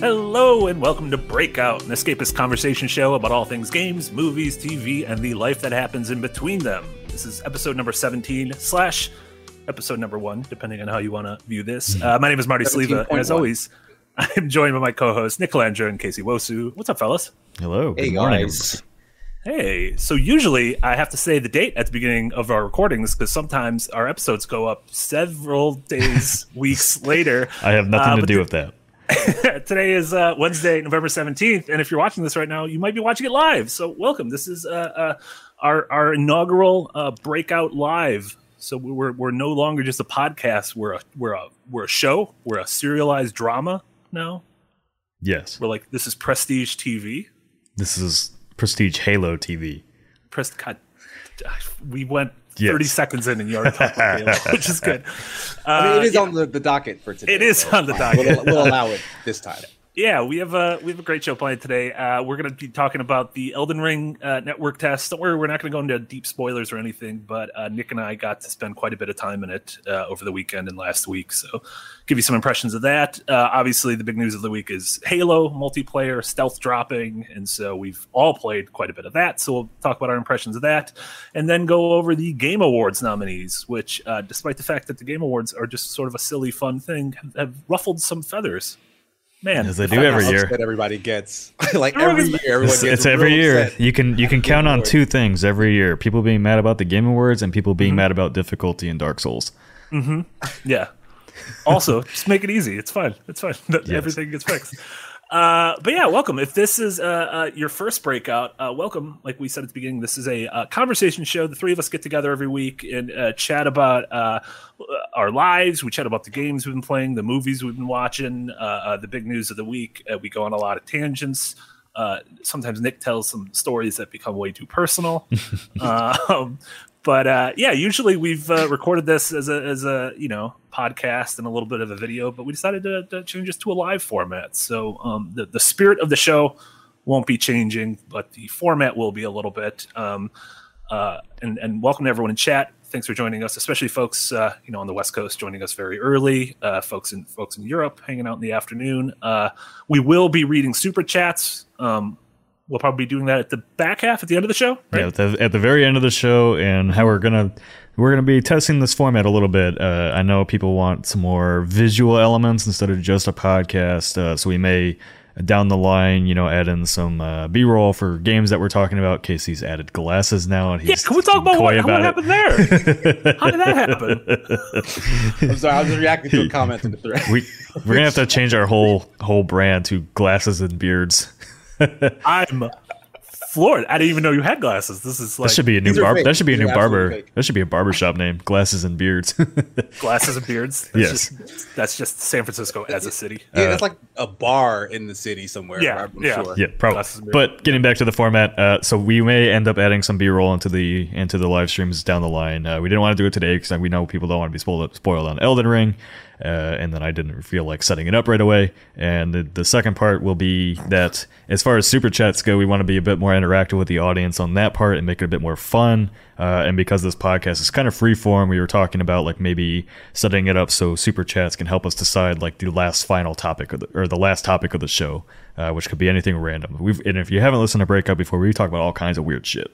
Hello and welcome to Breakout, an escapist conversation show about all things games, movies, TV, and the life that happens in between them. This is episode number 17 slash episode number one, depending on how you want to view this. Uh, my name is Marty Sliva, and as always, I'm joined by my co-host Nick Calandra and KC Nwosu. What's up, fellas? Hello. Hey good morning. guys. Hey, so usually I have to say the date at the beginning of our recordings because sometimes our episodes go up several days, weeks later. I have nothing Uh, to do the- with that. Today is uh, Wednesday, November 17th, and if you're watching this right now, you might be watching it live. So, welcome. This is uh, uh, our, our inaugural uh, Breakout Live. So, we're, we're no longer just a podcast, we're a, we're, a, we're a show, we're a serialized drama now. Yes. We're like, this is Prestige TV. This is Prestige Halo TV. Press, God, we went Yes. 30 seconds in and you already talked about Halo, which is good. I mean, Uh, it is yeah. on the, the docket for today. It is so on the docket. We'll, we'll allow it this time. Yeah, we have a we have a great show planned today. Uh, we're going to be talking about the Elden Ring uh, network test. Don't worry, we're not going to go into deep spoilers or anything. But uh, Nick and I got to spend quite a bit of time in it uh, over the weekend and last week, so give you some impressions of that. Uh, obviously, the big news of the week is Halo multiplayer stealth dropping, and so we've all played quite a bit of that. So we'll talk about our impressions of that, and then go over the Game Awards nominees, which, uh, despite the fact that the Game Awards are just sort of a silly, fun thing, have, have ruffled some feathers. Man, As they do every year. upset everybody gets like every year. Everyone It's, gets it's every year. upset. You can you can count on two things every year: people being mad about the Game Awards and people Mm-hmm. being mad about difficulty in Dark Souls. Mm-hmm. Yeah. Also, just make it easy. It's fine. It's fine. Everything gets fixed. Uh, but yeah, welcome. If this is uh, uh, your first breakout, uh, welcome. Like we said at the beginning, this is a uh, conversation show. The three of us get together every week and uh, chat about uh, our lives. We chat about the games we've been playing, the movies we've been watching, uh, uh, the big news of the week. Uh, we go on a lot of tangents. Uh, sometimes Nick tells some stories that become way too personal. um, but uh, yeah, usually we've uh, recorded this as a as a you know podcast and a little bit of a video, but we decided to, to change this to a live format. So um, the the spirit of the show won't be changing, but the format will be a little bit. Um, uh, and and welcome to everyone in chat. Thanks for joining us, especially folks uh, you know on the West Coast joining us very early. Uh, folks in folks in Europe hanging out in the afternoon. Uh, we will be reading super chats. Um, we'll probably be doing that at the back half at the end of the show. Right? Yeah, at the, at the very end of the show, and how we're gonna we're gonna be testing this format a little bit. Uh, I know people want some more visual elements instead of just a podcast, uh, so we may down the line, you know, add in some uh, B-roll for games that we're talking about. KC's added glasses now, and he's Yeah, he's can we talk about what, about what happened there? How did that happen? I'm sorry. I was reacting to a comment in the thread. we we're gonna have to change our whole whole brand to glasses and beards. I'm floored. I didn't even know you had glasses. This is like That should be a new These barber. That should be a These new barber. fake. That should be a barbershop name. Glasses and beards. glasses and beards. That's Yes. just, that's just San Francisco as a city. Yeah, that's like a bar in the city somewhere. Yeah, I'm yeah. sure. yeah, probably. Glasses and beards. But getting back to the format, uh, so we may end up adding some B-roll into the into the live streams down the line. Uh, we didn't want to do it today because we know people don't want to be spoiled spoiled on Elden Ring, uh, and then I didn't feel like setting it up right away. And the, the second part will be that as far as super chats go, we want to be a bit more interactive with the audience on that part and make it a bit more fun. Uh, and because this podcast is kind of free form, we were talking about like maybe setting it up so super chats can help us decide like the last final topic the, or the last topic of the show, uh, which could be anything random. We've and if you haven't listened to Breakout before, we talk about all kinds of weird shit.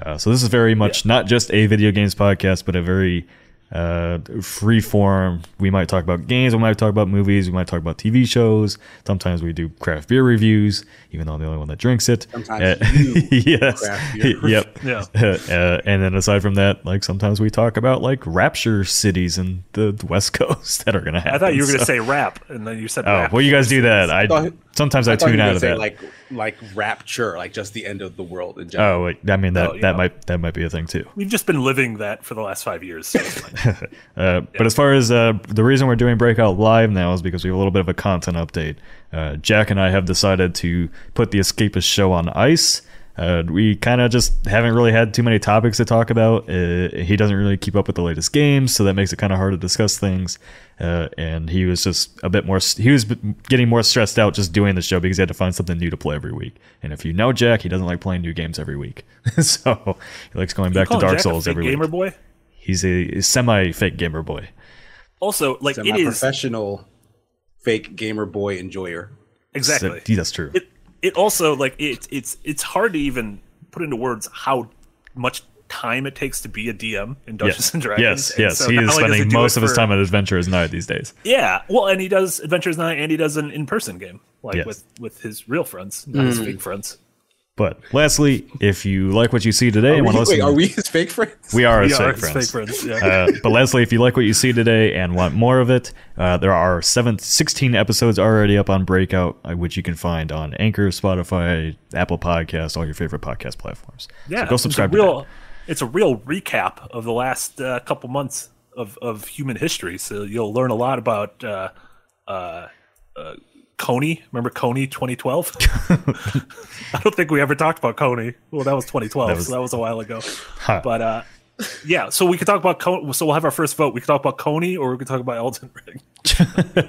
Uh, so this is very much not just a video games podcast, but a very uh, free form. We might talk about games, we might talk about movies, we might talk about TV shows. Sometimes we do craft beer reviews, even though I'm the only one that drinks it. Sometimes Uh, you yes. craft beer. yep. Yeah. Uh, and then aside from that, like sometimes we talk about like rapture cities in the West Coast that are gonna happen. I thought you were going to say rap, and then you said Oh, rap. well, you guys do that. I thought- sometimes I, I tune out gonna of say that. like like rapture, like just the end of the world in general. oh, wait, I mean that yeah. that might that might be a thing too. We've just been living that for the last five years. So it's fine. Uh, But as far as uh, the reason we're doing Breakout Live now is because we have a little bit of a content update. Uh, Jack and I have decided to put the Escapist show on ice. Uh, we kind of just haven't really had too many topics to talk about. Uh, he doesn't really keep up with the latest games, so that makes it kind of hard to discuss things. Uh, and he was just a bit more. He was getting more stressed out just doing the show because he had to find something new to play every week. And if you know Jack, he doesn't like playing new games every week, so he likes going back to Dark Jack Souls fake every gamer week. boy. He's a semi-fake gamer boy. Also, like it is Semi-professional fake gamer boy enjoyer. exactly. So, that's true. It it also like it it's it's hard to even put into words how much time it takes to be a DM in Dungeons yes. and Dragons. Yes, And yes. so he is spending do most it of his for- time at Adventurers Night these days. Yeah, well, and he does Adventures Night, and he does an in-person game, like Yes. with with his real friends, not his Mm. fake friends. But lastly, if you like what you see today and Are want we, to wait, listen, are we his fake friends? we are We his are fake his friends. fake friends. Yeah. uh, but Leslie, if you like what you see today and want more of it, uh, there are seven, 16 episodes already up on Breakout, uh, which you can find on Anchor, Spotify, Apple Podcasts, all your favorite podcast platforms. yeah, so go subscribe It's a to real, it's a real recap of the last uh, couple months of of human history. So you'll learn a lot about uh, uh, uh, Coney. Remember Coney 2012? I don't think we ever talked about Coney. Well, that was 2012, That was- so that was a while ago. Huh. But uh, yeah, so we could talk about Coney. So we'll have our first vote. We could talk about Coney, or we could talk about Elden Ring.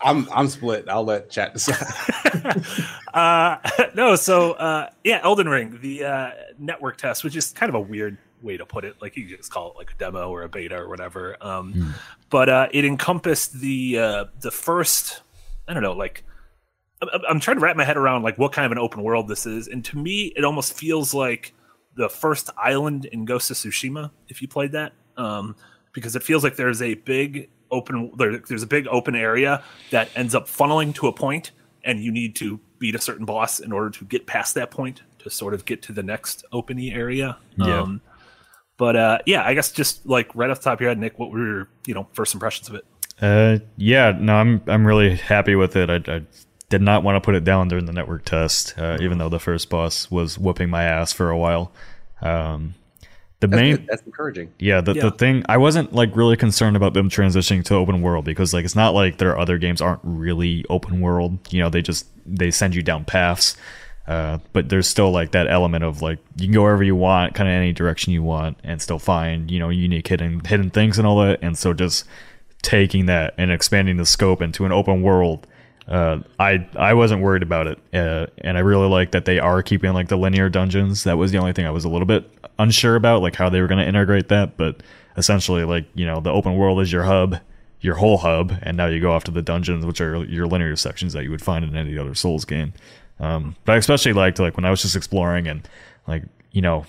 I'm I'm split. I'll let chat decide. Uh, no, so uh, yeah, Elden Ring, the uh, network test, which is kind of a weird way to put it. Like you just call it like a demo or a beta or whatever. Um, But uh, it encompassed the uh, the first. I don't know, like I'm, I'm trying to wrap my head around like what kind of an open world this is, and to me, it almost feels like the first island in Ghost of Tsushima. If you played that, um, because it feels like there's a big open there, there's a big open area that ends up funneling to a point, and you need to beat a certain boss in order to get past that point to sort of get to the next openy area. Yeah. Um, but uh, yeah, I guess just like right off the top of your head, Nick, what were your you know first impressions of it? Uh, yeah, no, I'm I'm really happy with it. I, I did not want to put it down during the network test, uh, even though the first boss was whooping my ass for a while. Um, the That's, main good. That's encouraging. Yeah, the, Yeah. the thing I wasn't like really concerned about them transitioning to open world because like it's not like their other games aren't really open world. You know, they just they send you down paths. Uh, but there's still like that element of like you can go wherever you want, kind of any direction you want, and still find you know unique hidden hidden things and all that. And so just taking that and expanding the scope into an open world, uh, I I wasn't worried about it, uh, and I really like that they are keeping like the linear dungeons. That was the only thing I was a little bit unsure about, like how they were going to integrate that. But essentially, like you know, the open world is your hub, your whole hub, and now you go off to the dungeons, which are your linear sections that you would find in any other Souls game. Um, but I especially liked like when I was just exploring and like you know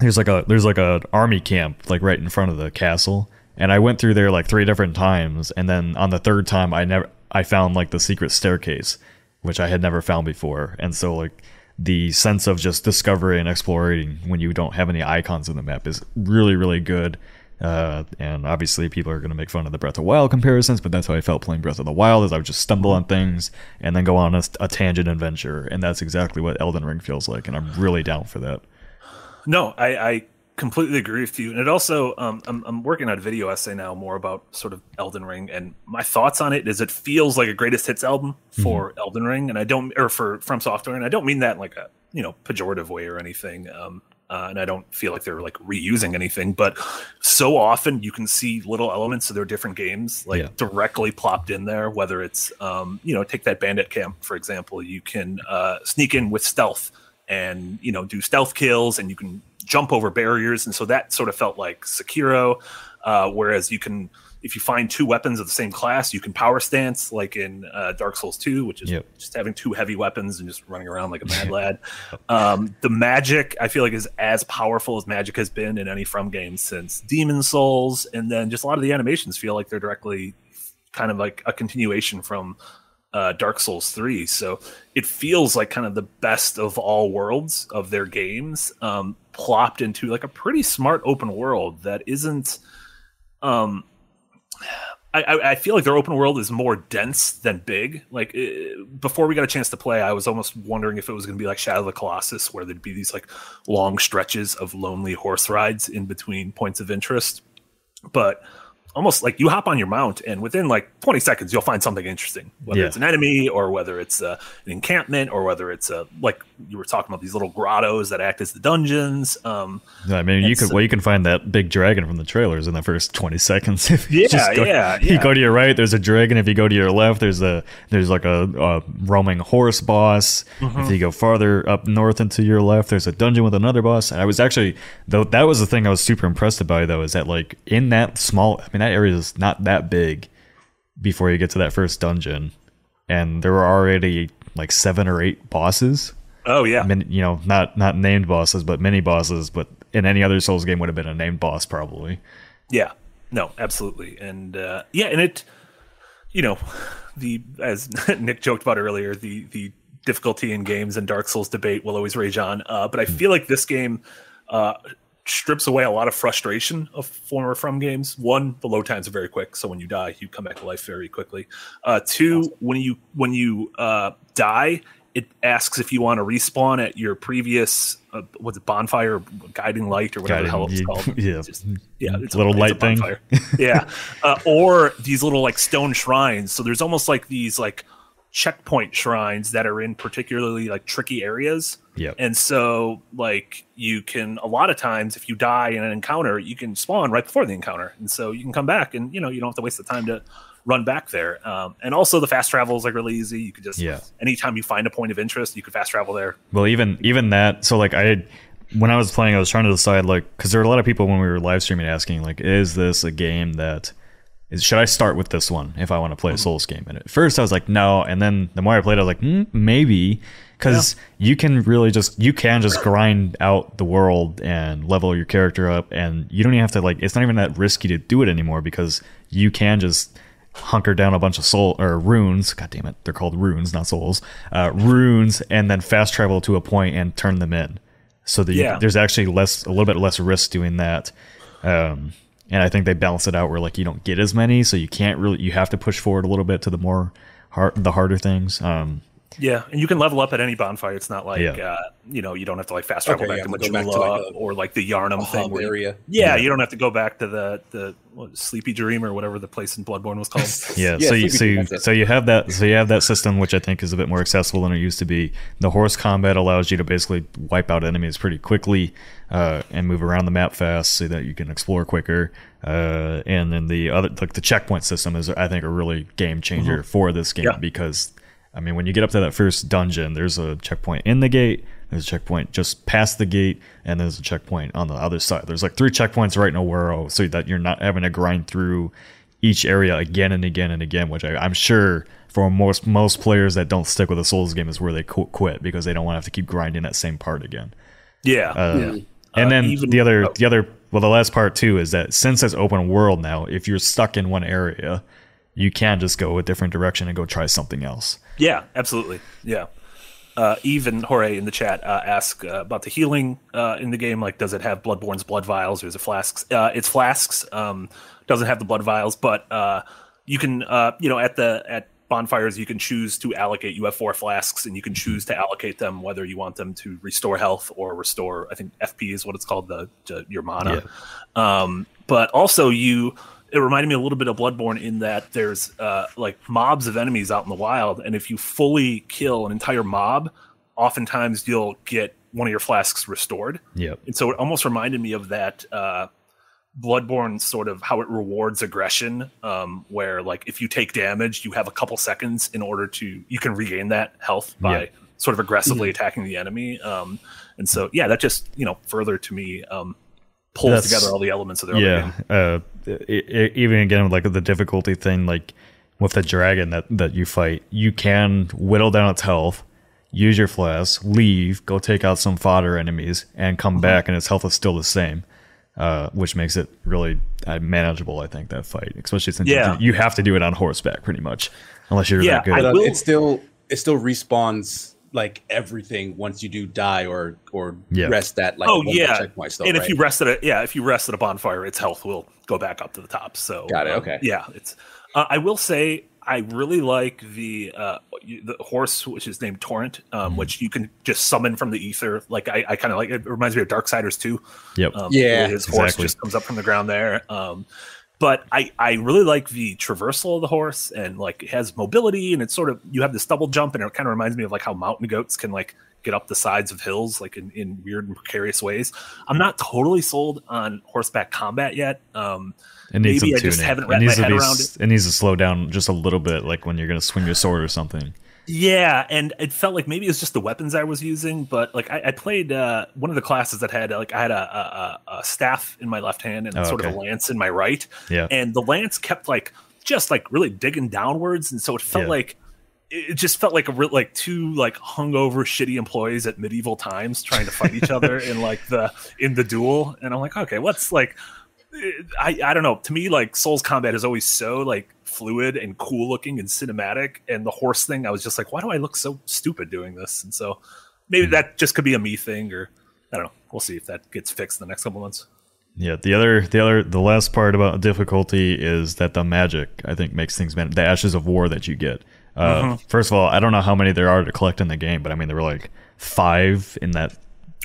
there's like a there's like an army camp like right in front of the castle and i went through there like three different times and then on the third time i never i found like the secret staircase which i had never found before. And so like the sense of just discovery and exploring when you don't have any icons in the map is really really good. Uh, and obviously people are going to make fun of the breath of the wild comparisons but that's how i felt playing breath of the wild is i would just stumble on things and then go on a, a tangent adventure. And that's exactly what elden ring feels like and i'm really down for that. No, I, I completely agree with you. And it also, um, I'm, I'm working on a video essay now more about sort of Elden Ring, and my thoughts on it is it feels like a greatest hits album for Elden Ring, and I don't, or for From Software, and I don't mean that in like a you know pejorative way or anything. Um, uh, and I don't feel like they're like reusing anything, but so often you can see little elements of their different games like Yeah. directly plopped in there. Whether it's um, you know, take that bandit camp for example, you can uh, sneak in with stealth and you know do stealth kills, and you can jump over barriers, and so that sort of felt like Sekiro. Uh, whereas you can, if you find two weapons of the same class, you can power stance like in uh, Dark Souls 2, which is Yep. just having two heavy weapons and just running around like a mad lad. Um, the magic I feel like is as powerful as magic has been in any From game since Demon Souls, and then just a lot of the animations feel like they're directly kind of like a continuation from uh, Dark Souls 3. So it feels like kind of the best of all worlds of their games, um, plopped into like a pretty smart open world that isn't. Um, I, I feel like their open world is more dense than big. Like uh, before we got a chance to play, I was almost wondering if it was going to be like Shadow of the Colossus, where there'd be these like long stretches of lonely horse rides in between points of interest. But almost like you hop on your mount, and within like 20 seconds, you'll find something interesting, whether Yeah. it's an enemy or whether it's uh, an encampment or whether it's a like you were talking about these little grottos that act as the dungeons. Um, I mean, you could well, you can find that big dragon from the trailers in the first twenty seconds. If you Yeah, just go, yeah, You go to your right, there's a dragon. If you go to your left, there's a there's like a, a roaming horse boss. Mm-hmm. If you go farther up north into your left, there's a dungeon with another boss. And I was actually though that was the thing I was super impressed by though is that like in that small, I mean that area is not that big before you get to that first dungeon. and there were already like seven or eight bosses. Oh yeah, Min, you know, not not named bosses, but mini bosses. But in any other Souls game, would have been a named boss probably. Yeah, no, absolutely, and uh, yeah, and it, you know, the as Nick joked about earlier, the the difficulty in games and Dark Souls debate will always rage on. Uh, but I feel like this game uh, strips away a lot of frustration of former From games. One, the load times are very quick, so when you die, you come back to life very quickly. Uh, two, when you when you uh, die, it asks if you want to respawn at your previous uh, what's it bonfire guiding light or whatever Guiding- the hell it's called yeah. Just- yeah it's Little a, light it's thing. yeah uh, or these little like stone shrines so there's almost like these like checkpoint shrines that are in particularly like tricky areas Yep. and so like you can a lot of times if you die in an encounter you can spawn right before the encounter and so you can come back and you know you don't have to waste the time to run back there um, and also the fast travel is like really easy you could just Yeah. anytime you find a point of interest you could fast travel there Well, even even that. So like I, had, when I was playing, I was trying to decide like because there were a lot of people when we were live streaming asking like, is this a game that is should I start with this one if I want to play a Souls game? And at first I was like, no. And then the more I played, I was like, mm, maybe because you can really just you can just grind out the world and level your character up, and you don't even have to like. It's not even that risky to do it anymore because you can just hunker down a bunch of soul or runes. God damn it, they're called runes, not souls. Uh, runes, and then fast travel to a point and turn them in. So that you, there's actually less, a little bit less risk doing that. Um, and I think they balance it out where like you don't get as many, so you can't really, you have to push forward a little bit to the more hard, the harder things. Um, Yeah, and you can level up at any bonfire. It's not like Yeah. uh, you know you don't have to like fast travel Okay, back yeah, to go back to, Majula like, a- or like the Yharnam thing. hub where you- area. yeah, you don't have to go back to the the what, Sleepy Dream or whatever the place in Bloodborne was called. yeah, Yeah, so you so you, Dream, that's it. so you have that so you have that system which I think is a bit more accessible than it used to be. The horse combat allows you to basically wipe out enemies pretty quickly uh, and move around the map fast so that you can explore quicker. Uh, and then the other like the checkpoint system is I think a really game changer for this game Yeah. because I mean when you get up to that first dungeon, there's a checkpoint in the gate. There's a checkpoint just past the gate, and there's a checkpoint on the other side. There's like three checkpoints right in a row, so that you're not having to grind through each area again and again and again. Which I, I'm sure for most most players that don't stick with a Souls game is where they qu- quit because they don't want to have to keep grinding that same part again. yeah, Uh, yeah. And Uh, then even- the other oh. the other well the last part too is that since it's open world now, if you're stuck in one area, you can just go a different direction and go try something else. Yeah, absolutely. Yeah. Uh, even Jorge in the chat uh, ask uh, about the healing uh, in the game. Like, does it have Bloodborne's blood vials or is it flasks? Uh, it's flasks. Um, doesn't have the blood vials, but uh, you can, uh, you know, at the at bonfires, you can choose to allocate. You have four flasks, and you can choose to allocate them whether you want them to restore health or restore. I think FP is what it's called, the, the your mana. Um, but also you it reminded me a little bit of Bloodborne in that there's uh, like mobs of enemies out in the wild, and if you fully kill an entire mob, oftentimes you'll get one of your flasks restored. Yep. And so it almost reminded me of that uh, Bloodborne sort of how it rewards aggression, um, where like if you take damage, you have a couple seconds in order to you can regain that health by Yeah. sort of aggressively attacking the enemy. Um, and so yeah, that just you know further to me um, pulls That's- together all the elements of the other game. Yeah. Uh, i i even again, like the difficulty thing, like with the dragon that that you fight, you can whittle down its health, use your flask, leave, go take out some fodder enemies, and come back, and its health is still the same. Uh, which makes it really uh, manageable, I think, that fight, especially since Yeah. you, you have to do it on horseback pretty much, unless you're Yeah, that good. I uh, will- it still it still respawns like everything once you do die or or Yeah. rest that like oh one more yeah, checkpoint still, and right? if you rest at a yeah, if you rest at a bonfire, its health will go back up to the top. So Got it, um, okay. yeah, it's. Uh, I will say I really like the uh, the horse, which is named Torrent, um, Mm-hmm. which you can just summon from the ether. Like I, I kind of like it. Reminds me of Dark Darksiders too. Yep. Um, Yeah, where his horse just comes up from the ground there. Um, but I, I really like the traversal of the horse and like it has mobility and it's sort of you have this double jump and it kind of reminds me of like how mountain goats can like get up the sides of hills like in, in weird and precarious ways. I'm not totally sold on horseback combat yet. Um, It needs maybe I just haven't it wrapped my head be. around s- It needs to slow down just a little bit, like when you're gonna swing your sword or something. Yeah, and it felt like maybe it was just the weapons I was using, but like I, I played uh, one of the classes that had like I had a, a, a staff in my left hand and Oh, sort of a lance in my right, Yeah. and the lance kept like just like really digging downwards, and so it felt Yeah. like it just felt like a real like two like hungover shitty employees at medieval times trying to fight each other in like the in the duel and i'm like okay what's like i i don't know to me like souls combat is always so like fluid and cool looking and cinematic and the horse thing i was just like why do i look so stupid doing this and so maybe that just could be a me thing or i don't know we'll see if that gets fixed in the next couple months Yeah, the other, the other, the last part about difficulty is that the magic I think makes things man- the ashes of war that you get. Uh, First of all, I don't know how many there are to collect in the game, but I mean there were like five in that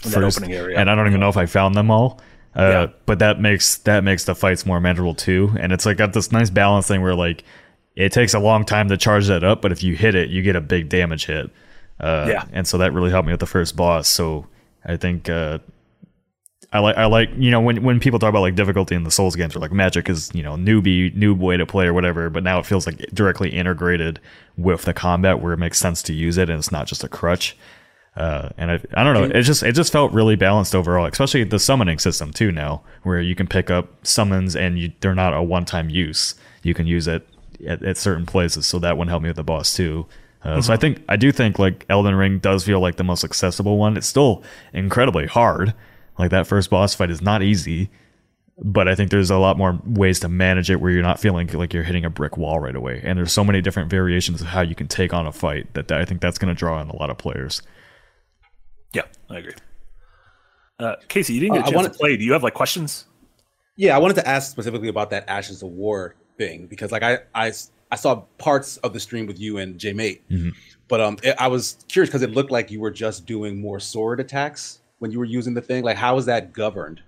In that opening area. and I don't even know if I found them all. Uh, Yeah. But that makes that makes the fights more manageable too, and it's like got this nice balance thing where like it takes a long time to charge that up, but if you hit it, you get a big damage hit. Uh, Yeah. and so that really helped me with the first boss. So I think uh, I like I like you know when when people talk about like difficulty in the Souls games or like Magic is you know newbie noob way to play or whatever, but now it feels like directly integrated with the combat where it makes sense to use it and it's not just a crutch. Uh, and I, I don't know, it just it just felt really balanced overall, especially the summoning system too now, where you can pick up summons and you, they're not a one time use. You can use it at, at certain places, so that one helped me with the boss too. Uh, So I think I do think like Elden Ring does feel like the most accessible one. It's still incredibly hard. Like that first boss fight is not easy, but I think there's a lot more ways to manage it where you're not feeling like you're hitting a brick wall right away. And there's so many different variations of how you can take on a fight that I think that's going to draw in a lot of players. Yeah i agree uh, KC you didn't get a Uh, I chance wanna- to play do you have like questions Yeah, I wanted to ask specifically about that Ashes of War thing because, like, I I, I saw parts of the stream with you and J Mate, Mm-hmm. but um, it, I was curious because it looked like you were just doing more sword attacks when you were using the thing. Like, how is that governed?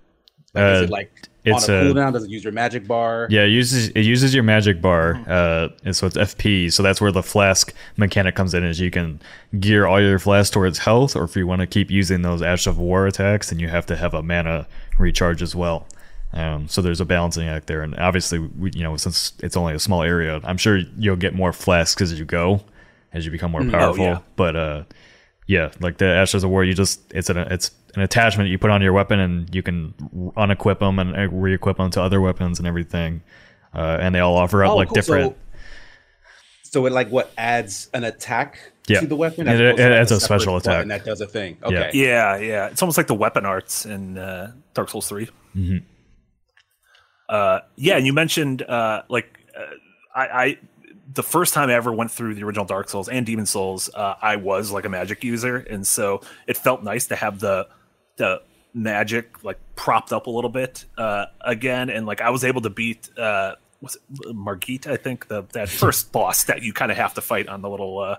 Like, is Uh, it like it's on a a- cooldown? Does it use your magic bar? Yeah, it uses it uses your magic bar, uh, and so it's FP. So that's where the flask mechanic comes in. Is you can gear all your flasks towards health, or if you want to keep using those Ash of War attacks, then you have to have a mana recharge as well. Um, so there's a balancing act there, and obviously, we, you know, since it's only a small area, I'm sure you'll get more flasks as you go, as you become more powerful. yeah. But uh, yeah, like the Ashes of War, you just it's an it's an attachment you put on your weapon, and you can unequip them and uh, re-equip them to other weapons and everything. Uh, and they all offer up Oh, like cool. different. So, so it like what adds an attack Yeah. to the weapon? It- as it opposed to, like, adds a separate special attack, and that does a thing. Okay. Yeah, yeah. It's almost like the weapon arts in uh, Dark Souls 3. Mm-hmm. Uh, yeah, and you mentioned uh, like uh, I, I the first time I ever went through the original Dark Souls and Demon Souls, uh, I was like a magic user, and so it felt nice to have the the magic like propped up a little bit uh, again, and like I was able to beat. Uh, was it Margit? I think the that first boss that you kind of have to fight on the little uh,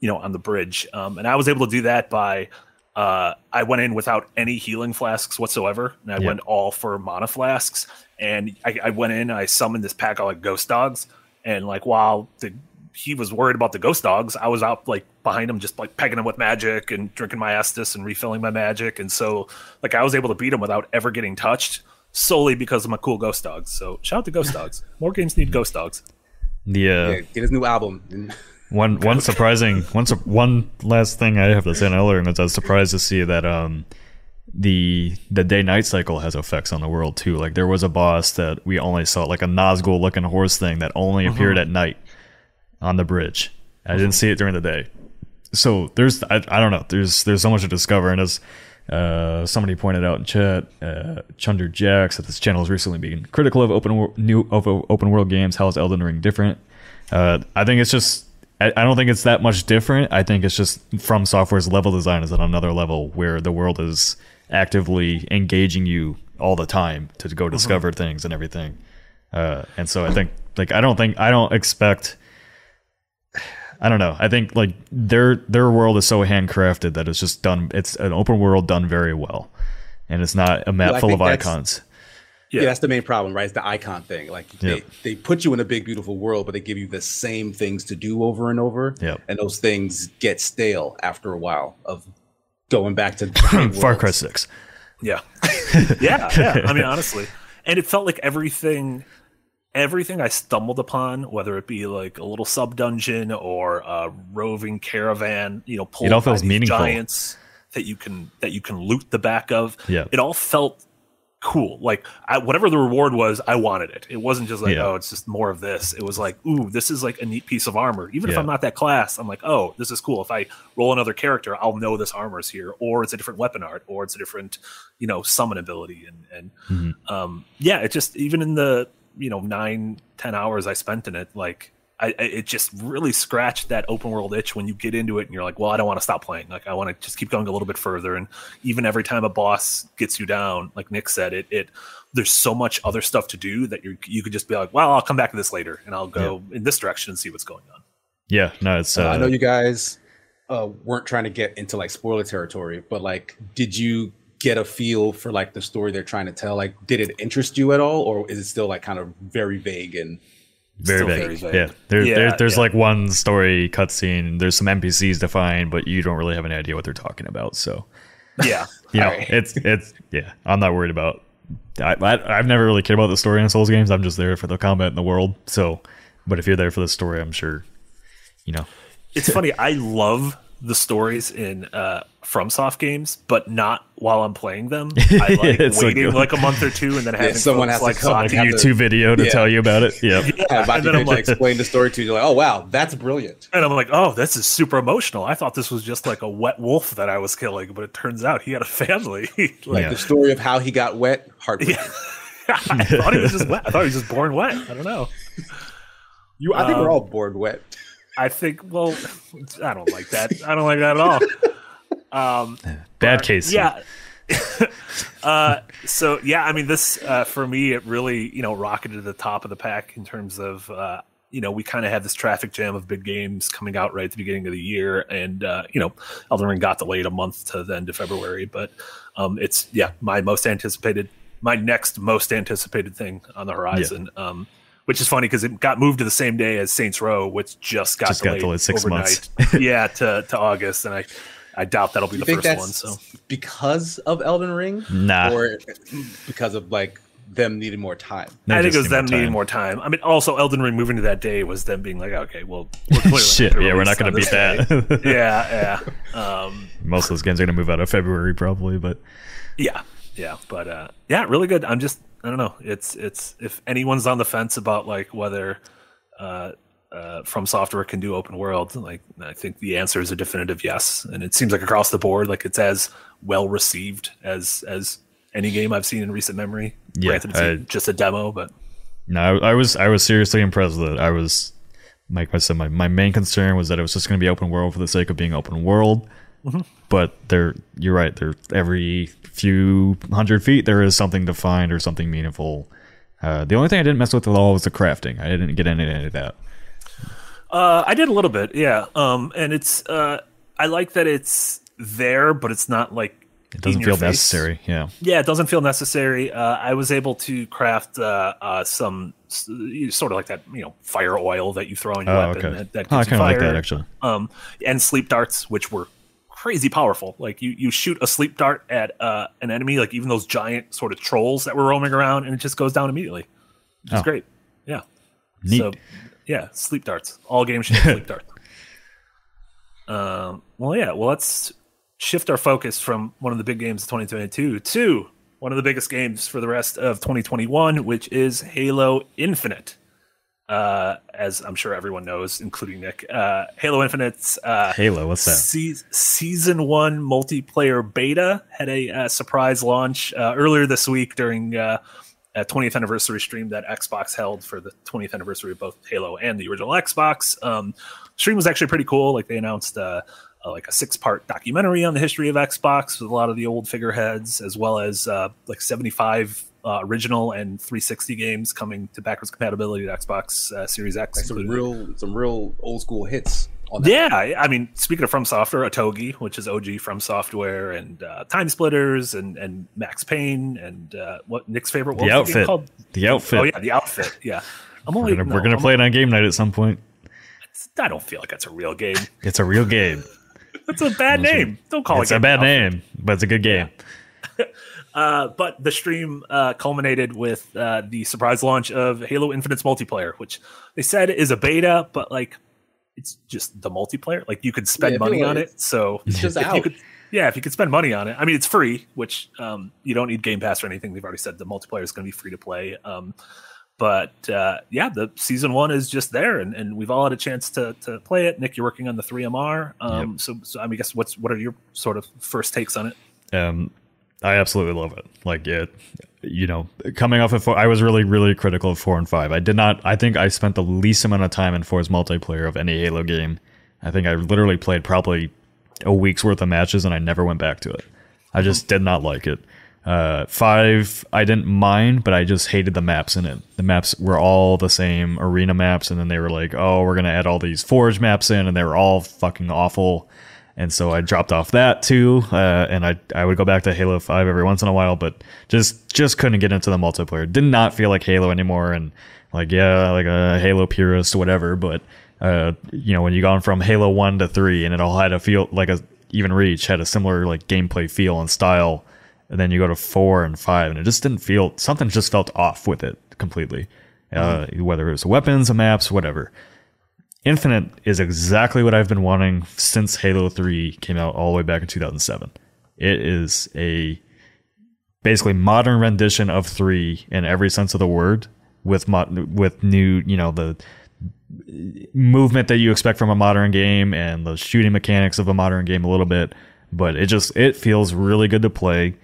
you know, on the bridge. Um, and I was able to do that by uh, I went in without any healing flasks whatsoever, and I Yeah. went all for mana flasks. And I, I went in, I summoned this pack of like ghost dogs, and like while the he was worried about the ghost dogs, I was out like behind him, just like pegging him with magic and drinking my Estus and refilling my magic, and so like I was able to beat him without ever getting touched, solely because of my cool ghost dogs. So shout out to ghost dogs. More games need ghost dogs. The uh, Yeah, get his new album. One one surprising one sur- one last thing I have to say on Elden Ring is I was surprised to see that um the the day night cycle has effects on the world too. Like there was a boss that we only saw like a Nazgul looking horse thing that only appeared at night on the bridge. I didn't see it during the day. So there's I, I don't know there's there's so much to discover and as uh, somebody pointed out in chat, uh, Chunder Jacks that this channel has recently been critical of open wor- new of open world games. How is Elden Ring different? Uh, I think it's just I, I don't think it's that much different. I think it's just from software's level design is at another level where the world is actively engaging you all the time to go discover things and everything. Uh, and so I think like I don't think I don't expect I don't know. I think like their their world is so handcrafted that it's just done it's an open world done very well. And it's not a map Well, full of icons. Yeah. Yeah. that's the main problem, right? It's the icon thing. Like they, Yep. they put you in a big, beautiful world, but they give you the same things to do over and over. Yep. And those things get stale after a while of going back to giant Far Cry 6. Yeah. yeah, yeah. I mean, honestly. And it felt like everything everything I stumbled upon, whether it be like a little sub dungeon or a roving caravan, you know, pulled all by feels meaningful. giants that you can that you can loot the back of. Yeah. It all felt cool. Like I, whatever the reward was, I wanted it. It wasn't just like, Yeah. oh, it's just more of this. It was like, ooh, this is like a neat piece of armor. Even if I'm not that class, I'm like, oh, this is cool. If I roll another character, I'll know this armor's here, or it's a different weapon art, or it's a different, you know, summon ability. And and Mhm. um, yeah, it just even in the you know nine ten hours I spent in it, like. I, I- it just really scratched that open world itch when you get into it and you're like, well, I don't want to stop playing. Like, I want to just keep going a little bit further. And even every time a boss gets you down, like Nick said, it it there's so much other stuff to do that you you could just be like, well, I'll come back to this later and I'll go in this direction and see what's going on. Yeah, no, it's. Uh, Uh, I know you guys uh, weren't trying to get into like spoiler territory, but like, did you get a feel for like the story they're trying to tell? Like, did it interest you at all, or is it still like kind of very vague and very vague. very vague. Yeah, there, Yeah, there, there's yeah. like one story cutscene. There's some NPCs defined, but you don't really have any idea what they're talking about. So Yeah. you know, Alright. it's it's yeah. I'm not worried about. I, I I've never really cared about the story in Souls games. I'm just there for the combat in the world. So, but if you're there for the story, I'm sure, you know. it's funny. I love the stories in uh, FromSoft games, but not while I'm playing them. I like waiting good. like a month or two and then having someone folks has to like come, like, A have you. to- YouTube video to yeah. tell you about it. Yeah. yeah, about and to then I'm like, explain the story to you? You're like, oh wow, that's brilliant. and I'm like, oh, this is super emotional. I thought this was just like a wet wolf that I was killing, but it turns out he had a family. like, Like Yeah. the story of how he got wet, heartbreaking. I thought he was just wet. I thought he was just born wet. I don't know. You, I think Um, we're all bored wet. I think. Well, I don't like that. I don't like that at all. Um, Bad case. yeah. uh, so yeah, I mean, this uh, for me, it really you know rocketed to the top of the pack in terms of uh, you know we kind of had this traffic jam of big games coming out right at the beginning of the year, and uh, you know Elden Ring got delayed a month to the end of February, but um, it's yeah my most anticipated, my next most anticipated thing on the horizon. Um, which is funny because it got moved to the same day as Saints Row, which just got Just got delayed, delayed six overnight. months. yeah, to, to August, and I I doubt that'll be You the think first that's one. So because of Elden Ring, Nah. or because of like them needing more time? They I think it was them more needing more time. I mean, also Elden Ring moving to that day was them being like, okay, well, we're Shit. Yeah, we're not going to beat that. yeah, yeah, um, Most of those games are going to move out of February probably, but yeah, yeah. But uh, yeah, really good. I'm just, I don't know. It's, it's if anyone's on the fence about like whether uh, uh, From Software can do open world, like I think the answer is a definitive yes. And it seems like across the board, like it's as well received as as any game I've seen in recent memory. Yeah, Granted, it's I- just a demo, but No, I, I was I was seriously impressed with it. I was like I said, my, my main concern was that it was just going to be open world for the sake of being open world. Mm-hmm. But there, you're right. There, every few hundred feet, there is something to find or something meaningful. Uh, the only thing I didn't mess with at all was the crafting. I didn't get into any of that. Uh, I did a little bit, yeah. Um, and it's uh, I like that it's there, but it's not like It doesn't feel face. necessary. Yeah, Yeah, it doesn't feel necessary. Uh, I was able to craft uh, uh, some sort of like that, you know, fire oil that you throw on your Oh, weapon okay. that, that Oh, I kind of like that actually. Um, and sleep darts, which were crazy powerful. Like you, you shoot a sleep dart at uh, an enemy, like even those giant sort of trolls that were roaming around, and it just goes down immediately. It's Oh. great. Yeah. Neat. So, yeah, sleep darts. All games should sleep darts. Um, well, yeah. Well, let's shift our focus from one of the big games of 2022 to one of the biggest games for the rest of 2021, which is Halo Infinite. Uh, as I'm sure everyone knows, including Nick, uh, Halo Infinite's uh, Halo, what's that? Se- season one multiplayer beta had a uh, surprise launch uh, earlier this week during uh, a 20th anniversary stream that Xbox held for the 20th anniversary of both Halo and the original Xbox. Um, stream was actually pretty cool. Like they announced uh, uh, like a six part documentary on the history of Xbox with a lot of the old figureheads, as well as uh, like 75 uh, original and 360 games coming to backwards compatibility to Xbox uh, Series X. Like some real, some real old school hits. On that. Yeah, I I mean, speaking of From Software, Otogi, which is OG From Software, and uh, Time Splitters, and and Max Payne, and uh, what Nick's favorite what The was game outfit. called? The outfit. Oh yeah, the outfit. Yeah, I'm We're gonna, no, we're gonna I'm- play it on game night at some point. I don't feel like that's a real game. It's a real game. That's a bad name. Don't call it's it a bad name, but it's a good game. Uh, but the stream uh, culminated with uh, the surprise launch of Halo Infinite's multiplayer, which they said is a beta, but like it's just the multiplayer. Like you could spend Yeah, money like on it. So It's just if out. you could, yeah, if you could spend money on it, I mean, it's free, which um, you don't need Game Pass or anything. They've already said the multiplayer is going to be free to play. Um, but uh, yeah, the season one is just there, and, and we've all had a chance to to play it. Nick, you're working on the 3MR. Um, yep. So, so I mean, I guess what's what are your sort of first takes on it? Um, I absolutely love it. Like it, you know, coming off of four, I was really, really critical of four and five. I did not. I think I spent the least amount of time in four's multiplayer of any Halo game. I think I literally played probably a week's worth of matches, and I never went back to it. I just did not like it. Uh, five, I didn't mind, but I just hated the maps in it. The maps were all the same arena maps, and then they were like, "Oh, we're gonna add all these forge maps in," and they were all fucking awful. And so I dropped off that too, uh, and I I would go back to Halo Five every once in a while, but just just couldn't get into the multiplayer. Did not feel like Halo anymore, and like yeah, like a Halo purist, whatever. But uh, you know, when you gone from Halo One to Three, and it all had a feel like a even Reach had a similar like gameplay feel and style and then you go to four and five, and it just didn't feel something just felt off with it completely. Uh, mm-hmm. whether it was weapons, maps, whatever. Infinite is exactly what I've been wanting since Halo 3 came out all the way back in 2007. It is a basically modern rendition of 3 in every sense of the word with with new, you know, the movement that you expect from a modern game and the shooting mechanics of a modern game a little bit, but it just it feels really good to play.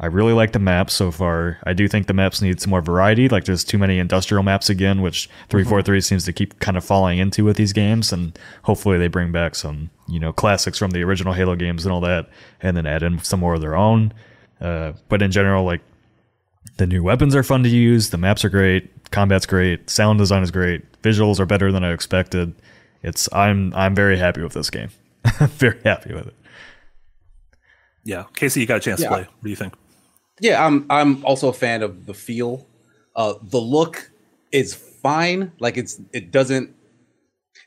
I really like the maps so far. I do think the maps need some more variety. Like there's too many industrial maps again, which 343 mm-hmm. seems to keep kind of falling into with these games. And hopefully they bring back some, you know, classics from the original Halo games and all that, and then add in some more of their own. Uh, but in general, like the new weapons are fun to use. The maps are great. Combat's great. Sound design is great. Visuals are better than I expected. It's I'm I'm very happy with this game. very happy with it. Yeah, KC, you got a chance yeah. to play. What do you think? Yeah, I'm I'm also a fan of the feel. Uh, the look is fine. Like it's it doesn't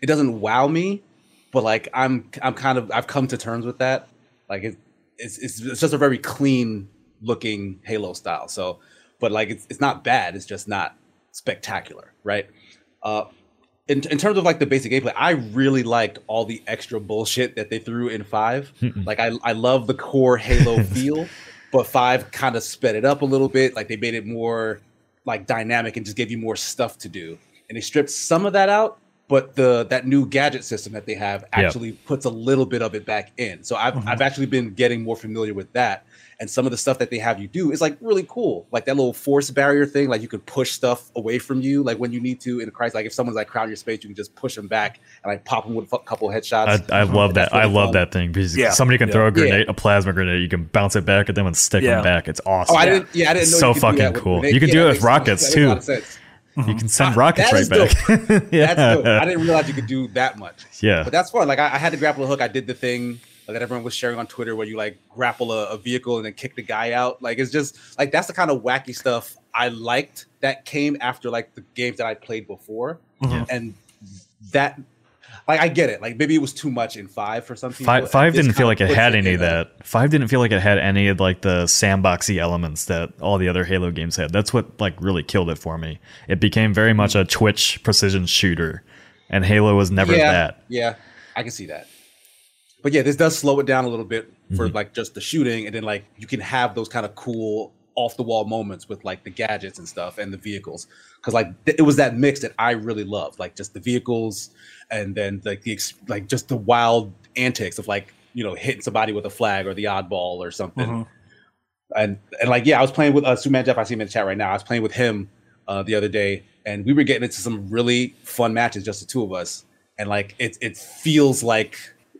it doesn't wow me, but like I'm I'm kind of I've come to terms with that. Like it, it's it's it's just a very clean looking Halo style. So, but like it's it's not bad. It's just not spectacular, right? Uh, in, in terms of like the basic gameplay, I really liked all the extra bullshit that they threw in five. like I I love the core Halo feel but five kind of sped it up a little bit. Like they made it more like dynamic and just gave you more stuff to do. And they stripped some of that out, but the that new gadget system that they have actually yep. puts a little bit of it back in. So I've mm-hmm. I've actually been getting more familiar with that and some of the stuff that they have you do is like really cool. Like that little force barrier thing, like you can push stuff away from you, like when you need to in a crisis. Like if someone's like crowding your space, you can just push them back and like pop them with a couple headshots. I, I love that. Really I love fun. that thing because yeah. somebody can yeah. throw a grenade, yeah. a plasma grenade. You can bounce it back at them and stick them back. It's awesome. Oh, I didn't. Yeah, I didn't know. So fucking cool. You can do it with rockets too. You can send rockets right back. yeah. That's dope. I didn't realize you could do that much. Yeah. But that's fun. Like I, I had to grapple a hook. I did the thing that everyone was sharing on Twitter where you like grapple a, a, vehicle and then kick the guy out. Like it's just like that's the kind of wacky stuff I liked that came after like the games that I played before. Mm-hmm. And that like I get it. Like maybe it was too much in five for some people. Five, five didn't feel like it had any of that. Five didn't feel like it had any of like the sandboxy elements that all the other Halo games had. That's what like really killed it for me. It became very much a Twitch precision shooter, and Halo was never yeah, that. Yeah, I can see that but yeah, this does slow it down a little bit for mm-hmm. like just the shooting, and then like you can have those kind of cool off the wall moments with like the gadgets and stuff and the vehicles because like th- it was that mix that I really loved, like just the vehicles and then like the ex- like just the wild antics of like you know hitting somebody with a flag or the oddball or something. Mm-hmm. And and like yeah, I was playing with uh, Suman Jeff. I see him in the chat right now. I was playing with him uh, the other day, and we were getting into some really fun matches, just the two of us. And like it it feels like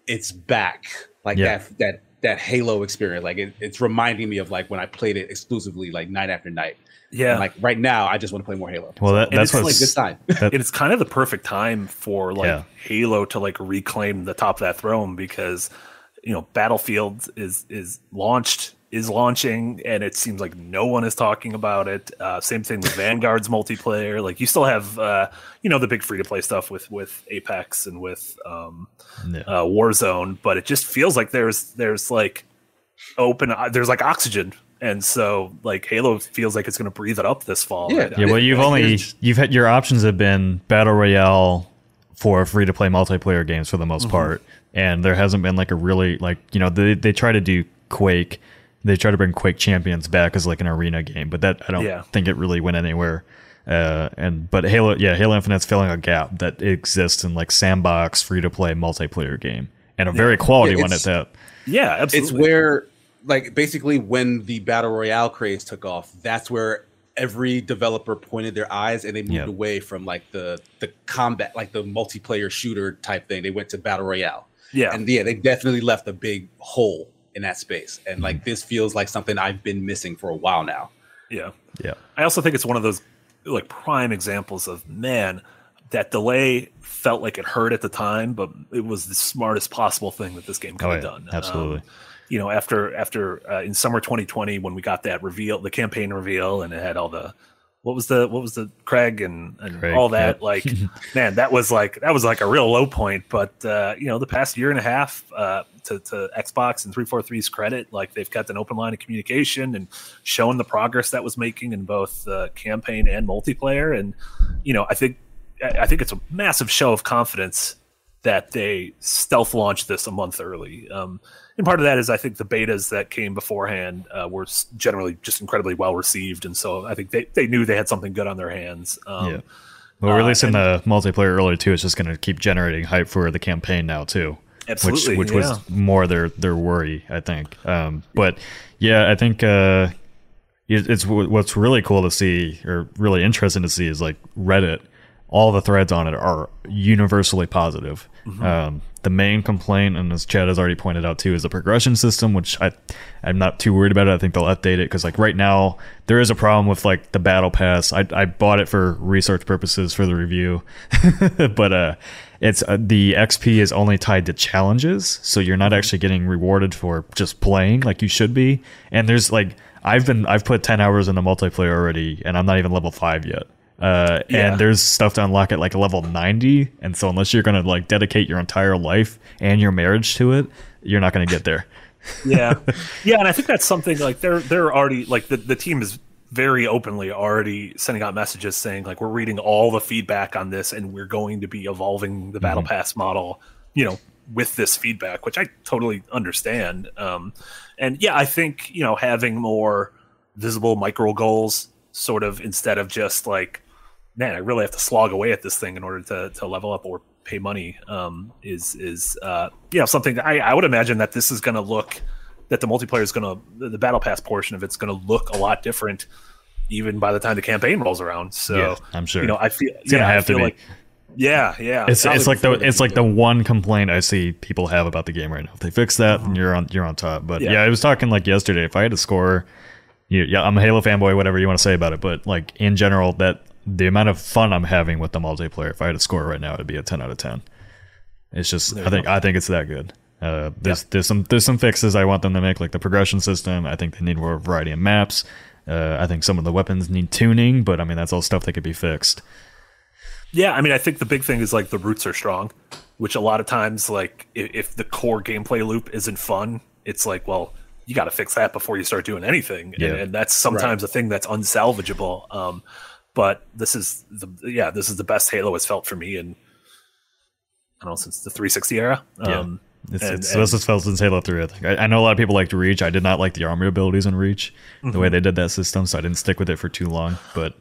it's back like yeah. that that that Halo experience. Like it, it's reminding me of like when I played it exclusively like night after night. Yeah. And like right now, I just want to play more Halo. Well, that, that's what's like good time. That, it's kind of the perfect time for like yeah. Halo to like reclaim the top of that throne because you know Battlefield is is launched is launching and it seems like no one is talking about it uh, same thing with vanguard's multiplayer like you still have uh, you know the big free to play stuff with with apex and with um, yeah. uh, warzone but it just feels like there's there's like open uh, there's like oxygen and so like halo feels like it's going to breathe it up this fall yeah, yeah well you've only you've had your options have been battle royale for free to play multiplayer games for the most mm-hmm. part and there hasn't been like a really like you know they, they try to do Quake. They try to bring Quake Champions back as like an arena game, but that I don't Yeah. think it really went anywhere. Uh, and but Halo, yeah, Halo Infinite's filling a gap that exists in like sandbox free to play multiplayer game, and a very quality Yeah, one at that. Yeah, absolutely. it's where like basically when the battle royale craze took off that's where every developer pointed their eyes and they moved Yeah. away from like the the combat like the multiplayer shooter type thing they went to battle royale yeah, and yeah they definitely left a big hole in that space and like this feels like something i've been missing for a while now yeah. Yeah, I also think it's one of those like prime examples of man that delay felt like it hurt at the time, but it was the smartest possible thing that this game could Oh, have yeah, done. absolutely. Um, you know, after after uh, in summer 2020 when we got that reveal, the campaign reveal, and it had all the what was the what was the Craig and and Craig, all that? like man that was like that was like a real low point. But uh you know the past year and a half uh to, to xbox and 343's credit like they've kept an open line of communication and shown the progress that was making in both uh, campaign and multiplayer. And you know i think I I think it's a massive show of confidence that they stealth launched this a month early. Um, and part of that is I think the betas that came beforehand uh, were generally just incredibly well received, and so I think they, they knew they had something good on their hands. Um, yeah. Well, uh, releasing the multiplayer early too is just going to keep generating hype for the campaign now too. Absolutely, which which yeah. was more their their worry, I think. Um, but yeah, I think uh, it- it's w- what's really cool to see or really interesting to see is like Reddit. All the threads on it are universally positive. Mm-hmm. Um, the main complaint, and as Chad has already pointed out too, is the progression system, which I I'm not too worried about it. I think they'll update it because like right now there is a problem with like the battle pass. I I bought it for research purposes for the review, but uh, it's uh, the XP is only tied to challenges, so you're not actually getting rewarded for just playing like you should be. And there's like I've been I've put ten hours in the multiplayer already, and I'm not even level five yet. Uh, Yeah. and there's stuff to unlock at like level 90 and so unless you're gonna like dedicate your entire life and your marriage to it you're not gonna get there. Yeah, yeah, and I think that's something like they're they're already like the the team is very openly already sending out messages saying like we're reading all the feedback on this and we're going to be evolving the battle pass model you know with this feedback which i totally understand. Um and yeah i think you know having more visible micro goals sort of instead of just like man i really have to slog away at this thing in order to to level up or pay money um is is uh you know something that i i would imagine that this is going to look that the multiplayer is going to the battle pass portion of it's going to look a lot different even by the time the campaign rolls around so Yeah, I'm sure. you know i feel it's gonna yeah, I have to be like yeah yeah it's, it's like the it's like the one complaint I see people have about the game right now. If they fix that, then you're on you're on top. But Mm-hmm. Yeah. yeah. I was talking like yesterday. If I had to score, you, yeah, I'm a Halo fanboy, whatever you want to say about it. But like in general, that the amount of fun I'm having with the multiplayer, if I had to score right now, it'd be a 10 out of 10. It's just I think I think it's that good. Uh, there's there's some there's some fixes I want them to make, like the progression system. I think they need more variety of maps. Uh, I think some of the weapons need tuning, but I mean that's all stuff that could be fixed. Yeah, I mean, I think the big thing is like the roots are strong, which a lot of times, like if, if the core gameplay loop isn't fun, it's like, well, you got to fix that before you start doing anything, Yeah. and, and that's sometimes a thing that's unsalvageable. Um, but this is the yeah, this is the best Halo has felt for me, and I don't know since the 360 era. Um, It's, and- it's and- this is felt since Halo 3. I think I, I know a lot of people liked Reach. I did not like the armor abilities in Reach, the Mm-hmm. way they did that system, so I didn't stick with it for too long. But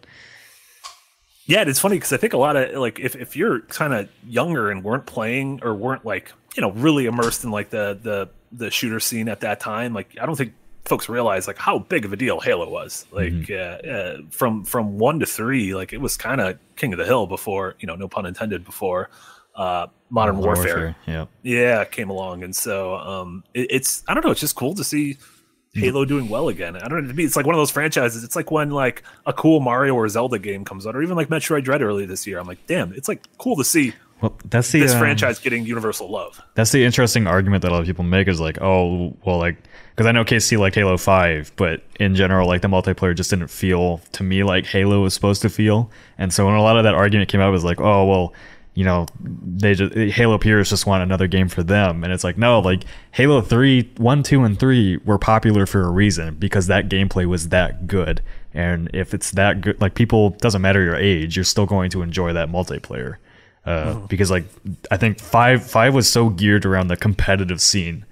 Yeah, it's funny because I think a lot of like if, if you're kind of younger and weren't playing or weren't like you know really immersed in like the the the shooter scene at that time, like I don't think folks realize like how big of a deal Halo was. Like uh, uh, from from one to three, like it was kind of king of the hill before you know no pun intended before uh, Modern Warfare. yeah, Yeah, came along, and so um, it, it's I don't know. It's just cool to see Halo doing well again. I don't know. It's like one of those franchises. It's like when like a cool Mario or Zelda game comes out, or even like Metroid Dread early this year. I'm like, damn, it's like cool to see well, that's the this um, franchise getting universal love. That's the interesting argument that a lot of people make is like, oh, well, like, because I know KC like Halo 5, but in general, like the multiplayer just didn't feel to me like Halo was supposed to feel. And so when a lot of that argument came out, it was like, oh, well, you know, they just Halo peers just want another game for them. And it's like, no, like Halo 3, 1, 2, and 3 were popular for a reason because that gameplay was that good. And if it's that good, like people, doesn't matter your age, you're still going to enjoy that multiplayer uh, because like I think five five was so geared around the competitive scene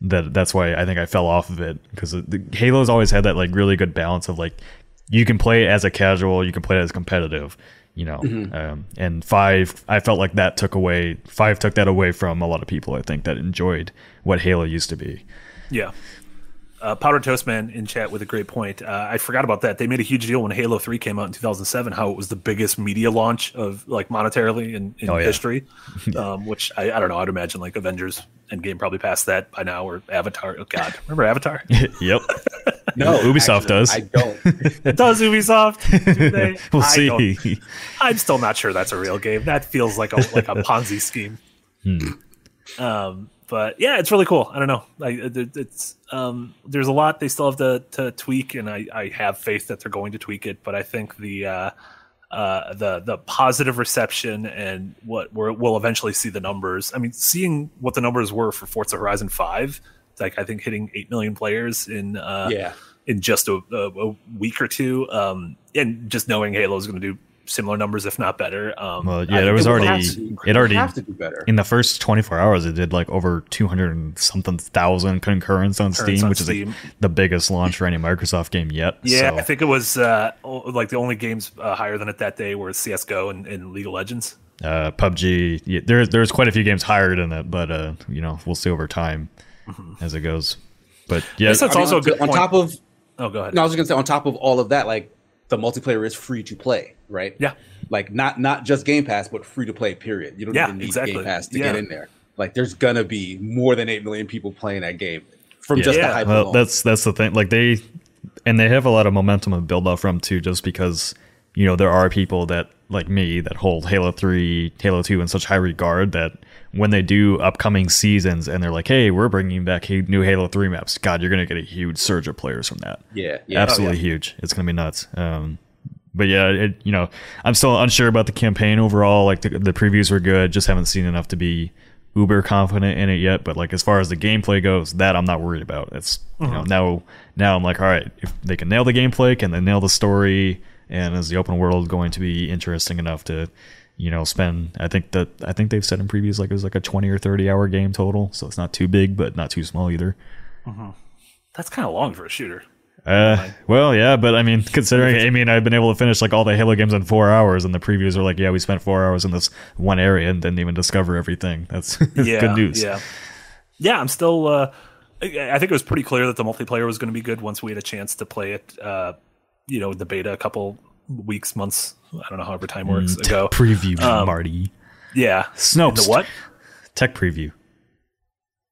that that's why I think I fell off of it because Halo's always had that like really good balance of like you can play it as a casual, you can play it as competitive, you know. Mm-hmm. Um, and five, I felt like that took away five took that away from a lot of people. I think that enjoyed what Halo used to be. Yeah, uh, Powder Toastman in chat with a great point. Uh, I forgot about that. They made a huge deal when Halo Three came out in 2007. How it was the biggest media launch of like monetarily in, in oh, yeah. history. um, which I, I don't know. I'd imagine like Avengers Endgame probably passed that by now, or Avatar. Oh God, remember Avatar? yep. no, Ubisoft actually, does. I don't. does Ubisoft? we'll see. I'm still not sure that's a real game. That feels like a like a Ponzi scheme. Hmm. Um, but yeah, it's really cool. I don't know. I, it's um, there's a lot they still have to, to tweak, and I, I have faith that they're going to tweak it. But I think the uh, uh, the the positive reception and what we will eventually see the numbers. I mean, seeing what the numbers were for Forza Horizon Five, like I think hitting eight million players in uh, yeah in just a, a, a week or two, um, and just knowing Halo is going to do similar numbers, if not better. Um, well, yeah, there was already it already have to do better in the first 24 hours. It did like over 200 and something thousand concurrents on Steam, on which Steam. is like the biggest launch for any Microsoft game yet. Yeah, so. I think it was uh, like the only games uh, higher than it that day were CS:GO and, and League of Legends. Uh, PUBG, yeah, there, there's quite a few games higher than it, but uh, you know we'll see over time mm-hmm. as it goes. But yeah, that's also on, a good on point. top of. Oh, go ahead. No, I was going to say on top of all of that, like the multiplayer is free to play, right? Yeah. Like not not just Game Pass, but free to play. Period. You don't yeah, even need exactly. Game Pass to yeah. get in there. Like there's gonna be more than eight million people playing that game from yeah. just the hype. Well, alone. that's that's the thing. Like they and they have a lot of momentum to build off from too, just because you know there are people that like me that hold Halo Three, Halo Two in such high regard that when they do upcoming seasons and they're like, "Hey, we're bringing back new Halo Three maps," God, you're gonna get a huge surge of players from that. Yeah, yeah. absolutely oh, yeah. huge. It's gonna be nuts. Um, but yeah, it, you know, I'm still unsure about the campaign overall. Like the, the previews were good, just haven't seen enough to be uber confident in it yet. But like as far as the gameplay goes, that I'm not worried about. It's you mm-hmm. know now now I'm like, all right, if they can nail the gameplay, can they nail the story, and is the open world going to be interesting enough to you know spend? I think that I think they've said in previews like it was like a 20 or 30 hour game total, so it's not too big but not too small either. Mm-hmm. That's kind of long for a shooter. Uh, well, yeah, but I mean, considering I mean, I have been able to finish like all the Halo games in four hours, and the previews are like, yeah, we spent four hours in this one area and didn't even discover everything. That's yeah, good news. Yeah, yeah. I'm still. Uh, I think it was pretty clear that the multiplayer was going to be good once we had a chance to play it. Uh, you know, the beta a couple weeks, months. I don't know how however time works mm, ago. Preview, um, Marty. Yeah, Snopes. The what? Tech preview.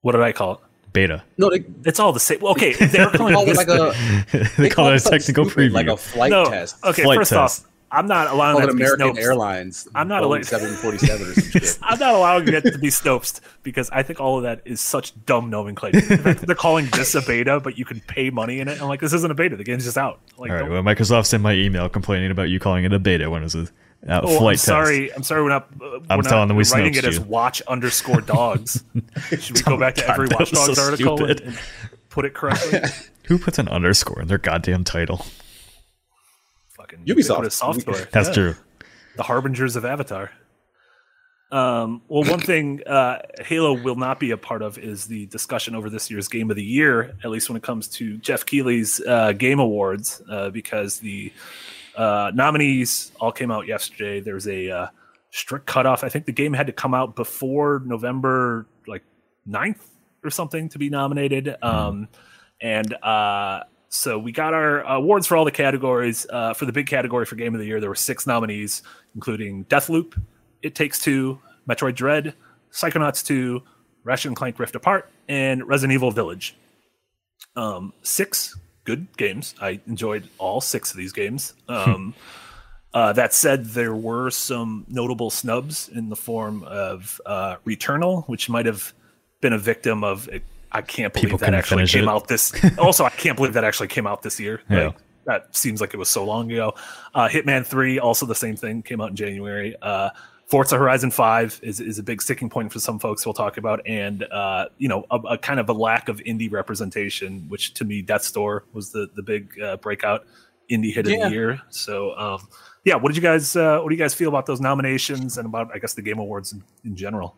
What did I call it? beta. No, they, it's all the same. Okay, they're calling it like a they, they call, it a technical stupid, preview, like a flight no, test. Okay, flight first test. off, I'm not allowing that to American be Airlines. I'm not allowing 747 or some shit. I'm not allowing it to be Snopes because I think all of that is such dumb nomenclature. they're calling this a beta, but you can pay money in it. I'm like, this isn't a beta. The game's just out. Like, all right. Well, Microsoft sent my email complaining about you calling it a beta when it was a uh, oh, flight I'm sorry. Test. I'm sorry. We're not. Uh, we're I'm not telling them we writing it you. as watch underscore dogs. Should we go back to God, every Watch Dogs so article and, and, put it correctly? Who puts an underscore in their goddamn title? Fucking Ubisoft software. That's yeah. true. The harbingers of Avatar. Um, well, one thing uh, Halo will not be a part of is the discussion over this year's Game of the Year, at least when it comes to Geoff Keighley's uh, Game Awards, uh, because the uh, nominees all came out yesterday. There's a uh, strict cutoff. I think the game had to come out before November like 9th or something to be nominated. Mm-hmm. Um, and uh, so we got our awards for all the categories. Uh, for the big category for Game of the Year, there were six nominees, including Deathloop, It Takes Two, Metroid Dread, Psychonauts 2, Ratchet and Clank Rift Apart, and Resident Evil Village. Um, six good games. I enjoyed all six of these games. Um, uh, that said, there were some notable snubs in the form of uh, Returnal, which might have been a victim of. I can't believe People that actually came it. out this. also, I can't believe that actually came out this year. Yeah. Like, that seems like it was so long ago. Uh, Hitman Three, also the same thing, came out in January. Uh, Forza Horizon Five is is a big sticking point for some folks. We'll talk about, and uh, you know, a, a, kind of a lack of indie representation, which to me, Death's Door was the the big uh, breakout indie hit yeah. of the year. So, um, yeah, what did you guys uh, what do you guys feel about those nominations and about I guess the Game Awards in, in general?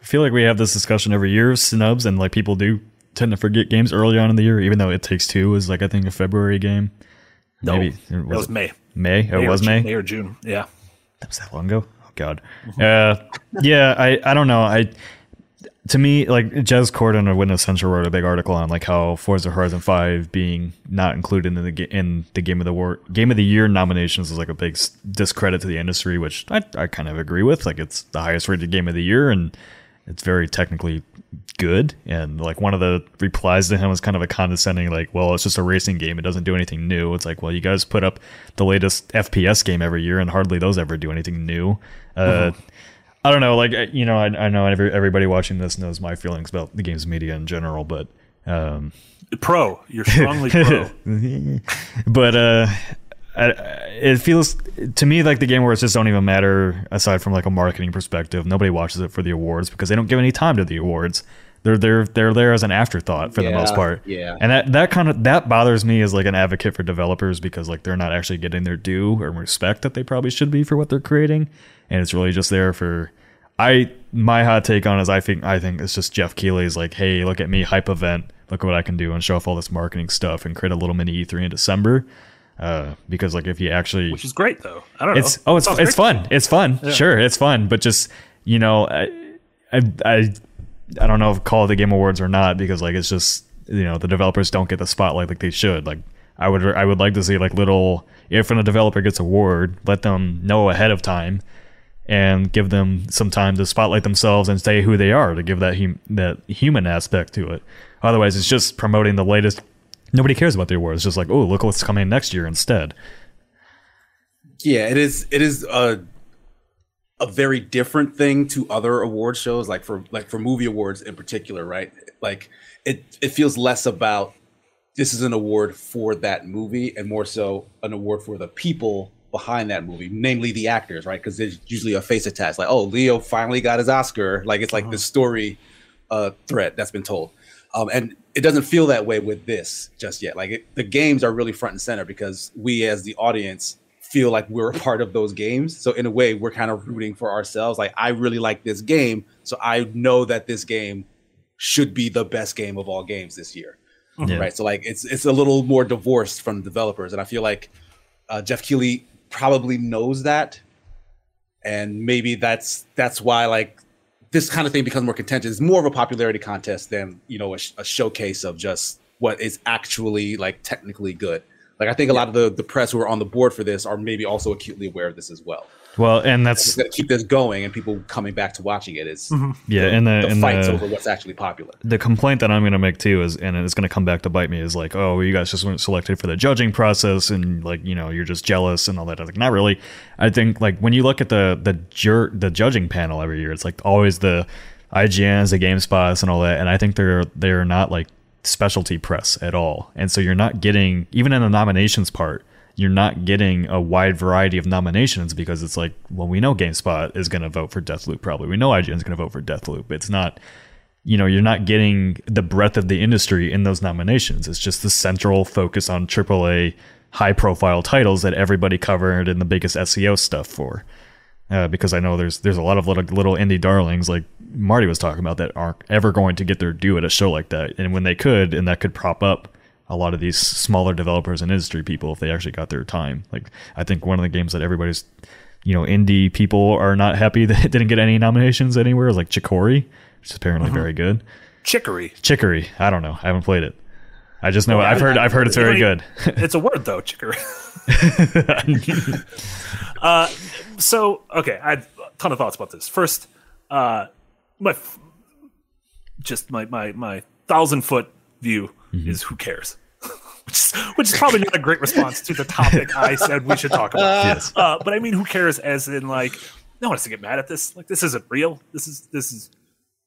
I feel like we have this discussion every year, of snubs, and like people do tend to forget games early on in the year, even though It Takes Two is like I think a February game. No, Maybe it was, it May. May. It May was May. May or June. Yeah. That was that long ago. Oh God. Uh, yeah. I I don't know. I to me, like Jez Corden of Windows Central wrote a big article on like how Forza Horizon Five being not included in the in the game of the war game of the year nominations is like a big discredit to the industry, which I I kind of agree with. Like it's the highest rated game of the year, and it's very technically good. And like one of the replies to him was kind of a condescending, like, "Well, it's just a racing game; it doesn't do anything new." It's like, well, you guys put up the latest FPS game every year, and hardly those ever do anything new. Uh, mm-hmm I don't know. Like you know, I, I know every, everybody watching this knows my feelings about the games media in general, but um, pro, you're strongly pro. but uh, it feels to me like the game awards just don't even matter aside from like a marketing perspective. Nobody watches it for the awards because they don't give any time to the awards. They're they're they're there as an afterthought for yeah, the most part. Yeah. And that that kind of that bothers me as like an advocate for developers because like they're not actually getting their due or respect that they probably should be for what they're creating, and it's really just there for I my hot take on is I think I think it's just Geoff Keighley's like, hey, look at me, hype event, look what I can do, and show off all this marketing stuff and create a little mini E3 in December. Uh, because like if you actually, which is great though, I don't it's, know. Oh, it's it it's fun. It's fun. Yeah. Sure, it's fun. But just you know, I, I I I don't know if call it the Game Awards or not because like it's just you know the developers don't get the spotlight like they should. Like I would I would like to see like little if a developer gets a award, let them know ahead of time and give them some time to spotlight themselves and say who they are to give that hum- that human aspect to it. Otherwise, it's just promoting the latest. Nobody cares about the awards. It's just like, oh, look what's coming next year instead. Yeah, it is. It is a a very different thing to other award shows, like for like for movie awards in particular, right? Like it it feels less about this is an award for that movie and more so an award for the people behind that movie, namely the actors, right? Because there's usually a face attached, like, oh, Leo finally got his Oscar. Like it's like uh-huh. the story uh, threat that's been told. Um, and it doesn't feel that way with this just yet. Like it, the games are really front and center because we as the audience feel like we're a part of those games. So in a way, we're kind of rooting for ourselves. Like I really like this game, so I know that this game should be the best game of all games this year. Yeah. Right. So like it's it's a little more divorced from developers, and I feel like uh, Geoff Keighley probably knows that and maybe that's that's why like this kind of thing becomes more contentious. It's more of a popularity contest than you know a, a showcase of just what is actually like technically good. Like i think a lot of the the press who are on the board for this are maybe also acutely aware of this as well well, and that's going to keep this going, and people coming back to watching it is mm-hmm. yeah, and the, the and fights the, over what's actually popular. The complaint that I'm going to make too is, and it's going to come back to bite me, is like, oh, you guys just weren't selected for the judging process, and like, you know, you're just jealous and all that. Like, not really. I think like when you look at the the jur- the judging panel every year, it's like always the IGNs, the GameSpots, and all that, and I think they're they're not like specialty press at all, and so you're not getting even in the nominations part you're not getting a wide variety of nominations because it's like, well, we know GameSpot is going to vote for Deathloop probably. We know IGN is going to vote for Deathloop. It's not, you know, you're not getting the breadth of the industry in those nominations. It's just the central focus on AAA high profile titles that everybody covered in the biggest SEO stuff for. Uh, because I know there's there's a lot of little little indie darlings like Marty was talking about that aren't ever going to get their due at a show like that, and when they could, and that could prop up a lot of these smaller developers and industry people if they actually got their time. Like I think one of the games that everybody's you know indie people are not happy that it didn't get any nominations anywhere is like Chicory, which is apparently uh-huh. very good. Chicory. Chicory. I don't know. I haven't played it. I just know I've heard I've heard it's very good. it's a word though, chicory. uh, so okay, I had a ton of thoughts about this. First, uh, my just my my my thousand foot view mm-hmm. is who cares. which, is, which is probably not a great response to the topic I said we should talk about. Yes. Uh, but I mean, who cares? As in, like, no one has to get mad at this. Like, this isn't real. This is this is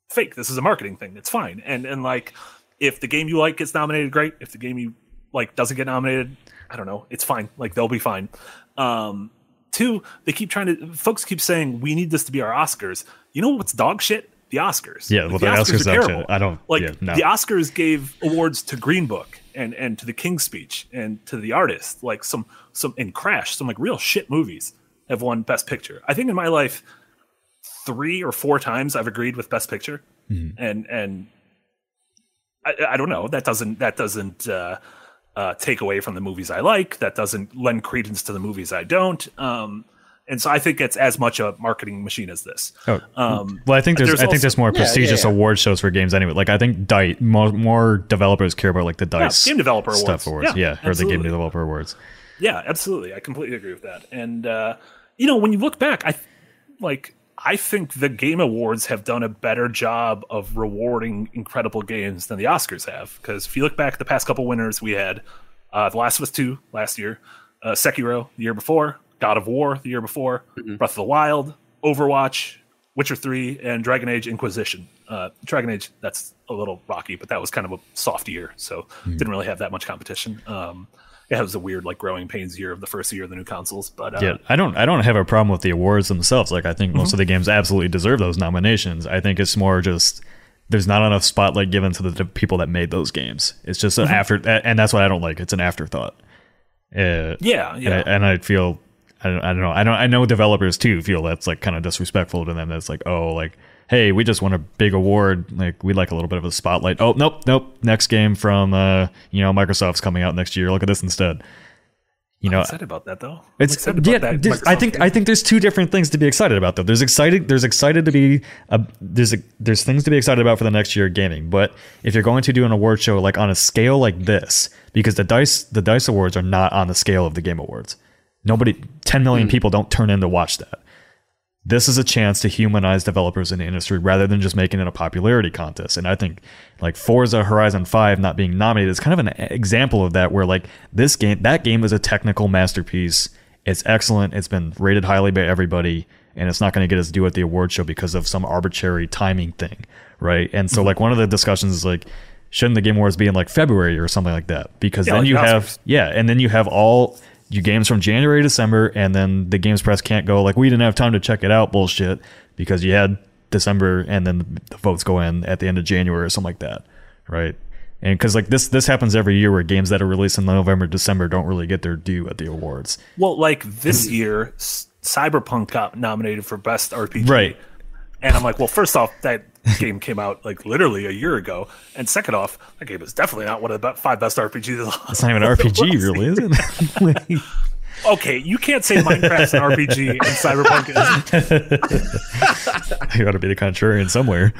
fake. This is a marketing thing. It's fine. And and like, if the game you like gets nominated, great. If the game you like doesn't get nominated, I don't know. It's fine. Like they'll be fine. Um, two, they keep trying to. Folks keep saying we need this to be our Oscars. You know what's dog shit? The Oscars. Yeah, well, the, the Oscars, Oscars are terrible. I don't like yeah, no. the Oscars gave awards to Green Book and and to the King's Speech and to the artist, like some some in Crash, some like real shit movies have won Best Picture. I think in my life, three or four times I've agreed with Best Picture, mm-hmm. and and I, I, don't know that doesn't that doesn't uh, uh, take away from the movies I like. That doesn't lend credence to the movies I don't. Um, and so I think it's as much a marketing machine as this. Oh, um, well, I think there's, there's I think there's more prestigious yeah, yeah. award shows for games anyway. Like I think Dice more, more developers care about like the Dice game developer stuff awards, awards. yeah, or the game developer awards. Yeah, absolutely. I completely agree with that. And uh, you know, when you look back, I like I think the game awards have done a better job of rewarding incredible games than the Oscars have. Because if you look back at the past couple winners, we had uh, The Last of Us 2 last year, uh, Sekiro the year before, God of War the year before, mm-hmm. Breath of the Wild, Overwatch, Witcher 3, and Dragon Age Inquisition. Uh, Dragon Age, that's a little rocky, but that was kind of a soft year, so mm-hmm. didn't really have that much competition. Um, it was a weird like growing pains year of the first year of the new consoles. But uh, yeah, I don't I don't have a problem with the awards themselves. Like I think most mm-hmm. of the games absolutely deserve those nominations. I think it's more just there's not enough spotlight given to the people that made those games. It's just an mm-hmm. after, and that's what I don't like. It's an afterthought. Uh, yeah, yeah, and I, and I feel I don't, I don't know. I don't. I know developers too feel that's like kind of disrespectful to them. That's like, oh, like, hey, we just won a big award. Like, we'd like a little bit of a spotlight. Oh, nope, nope. Next game from, uh, you know, Microsoft's coming out next year. Look at this instead. You know, I'm excited about that though. I'm it's yeah. That I think game. I think there's two different things to be excited about though. There's excited. There's excited to be. Uh, there's a, there's things to be excited about for the next year of gaming. But if you're going to do an award show like on a scale like this, because the dice the dice awards are not on the scale of the game awards. Nobody, 10 million mm. people don't turn in to watch that. This is a chance to humanize developers in the industry rather than just making it a popularity contest. And I think like Forza Horizon 5 not being nominated is kind of an example of that where like this game that game is a technical masterpiece. It's excellent. It's been rated highly by everybody and it's not going to get its due at the award show because of some arbitrary timing thing, right? And so mm-hmm. like one of the discussions is like shouldn't the game awards be in like February or something like that? Because yeah, then like you have yeah, and then you have all you games from January, December, and then the games press can't go like we didn't have time to check it out bullshit because you had December and then the votes go in at the end of January or something like that, right? And because like this this happens every year where games that are released in November, December don't really get their due at the awards. Well, like this year, Cyberpunk got nominated for best RPG, right? And I'm like, well, first off, that game came out like literally a year ago, and second off, that game is definitely not one of the five best RPGs. It's not even an RPG, really, is it? okay, you can't say Minecraft's an RPG and Cyberpunk is. you got to be the contrarian somewhere.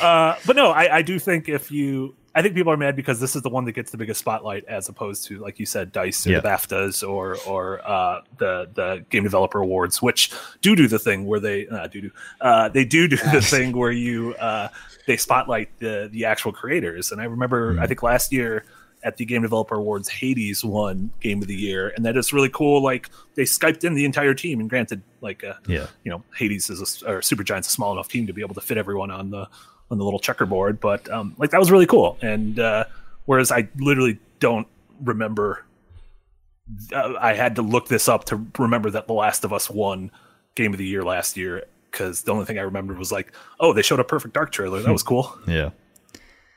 Uh, but no, I, I do think if you I think people are mad because this is the one that gets the biggest spotlight, as opposed to, like you said, Dice or yeah. the BAFTAs or or uh, the the Game Developer Awards, which do do the thing where they uh, do do uh, they do do the thing where you uh, they spotlight the the actual creators. And I remember, mm. I think last year at the Game Developer Awards, Hades won Game of the Year, and that is really cool. Like they skyped in the entire team, and granted, like uh, yeah, you know, Hades is a, or Supergiant's a small enough team to be able to fit everyone on the on the little checkerboard. But um, like that was really cool. And uh, whereas I literally don't remember, uh, I had to look this up to remember that The Last of Us won Game of the Year last year because the only thing I remembered was like, oh, they showed a Perfect Dark trailer. That was cool. yeah,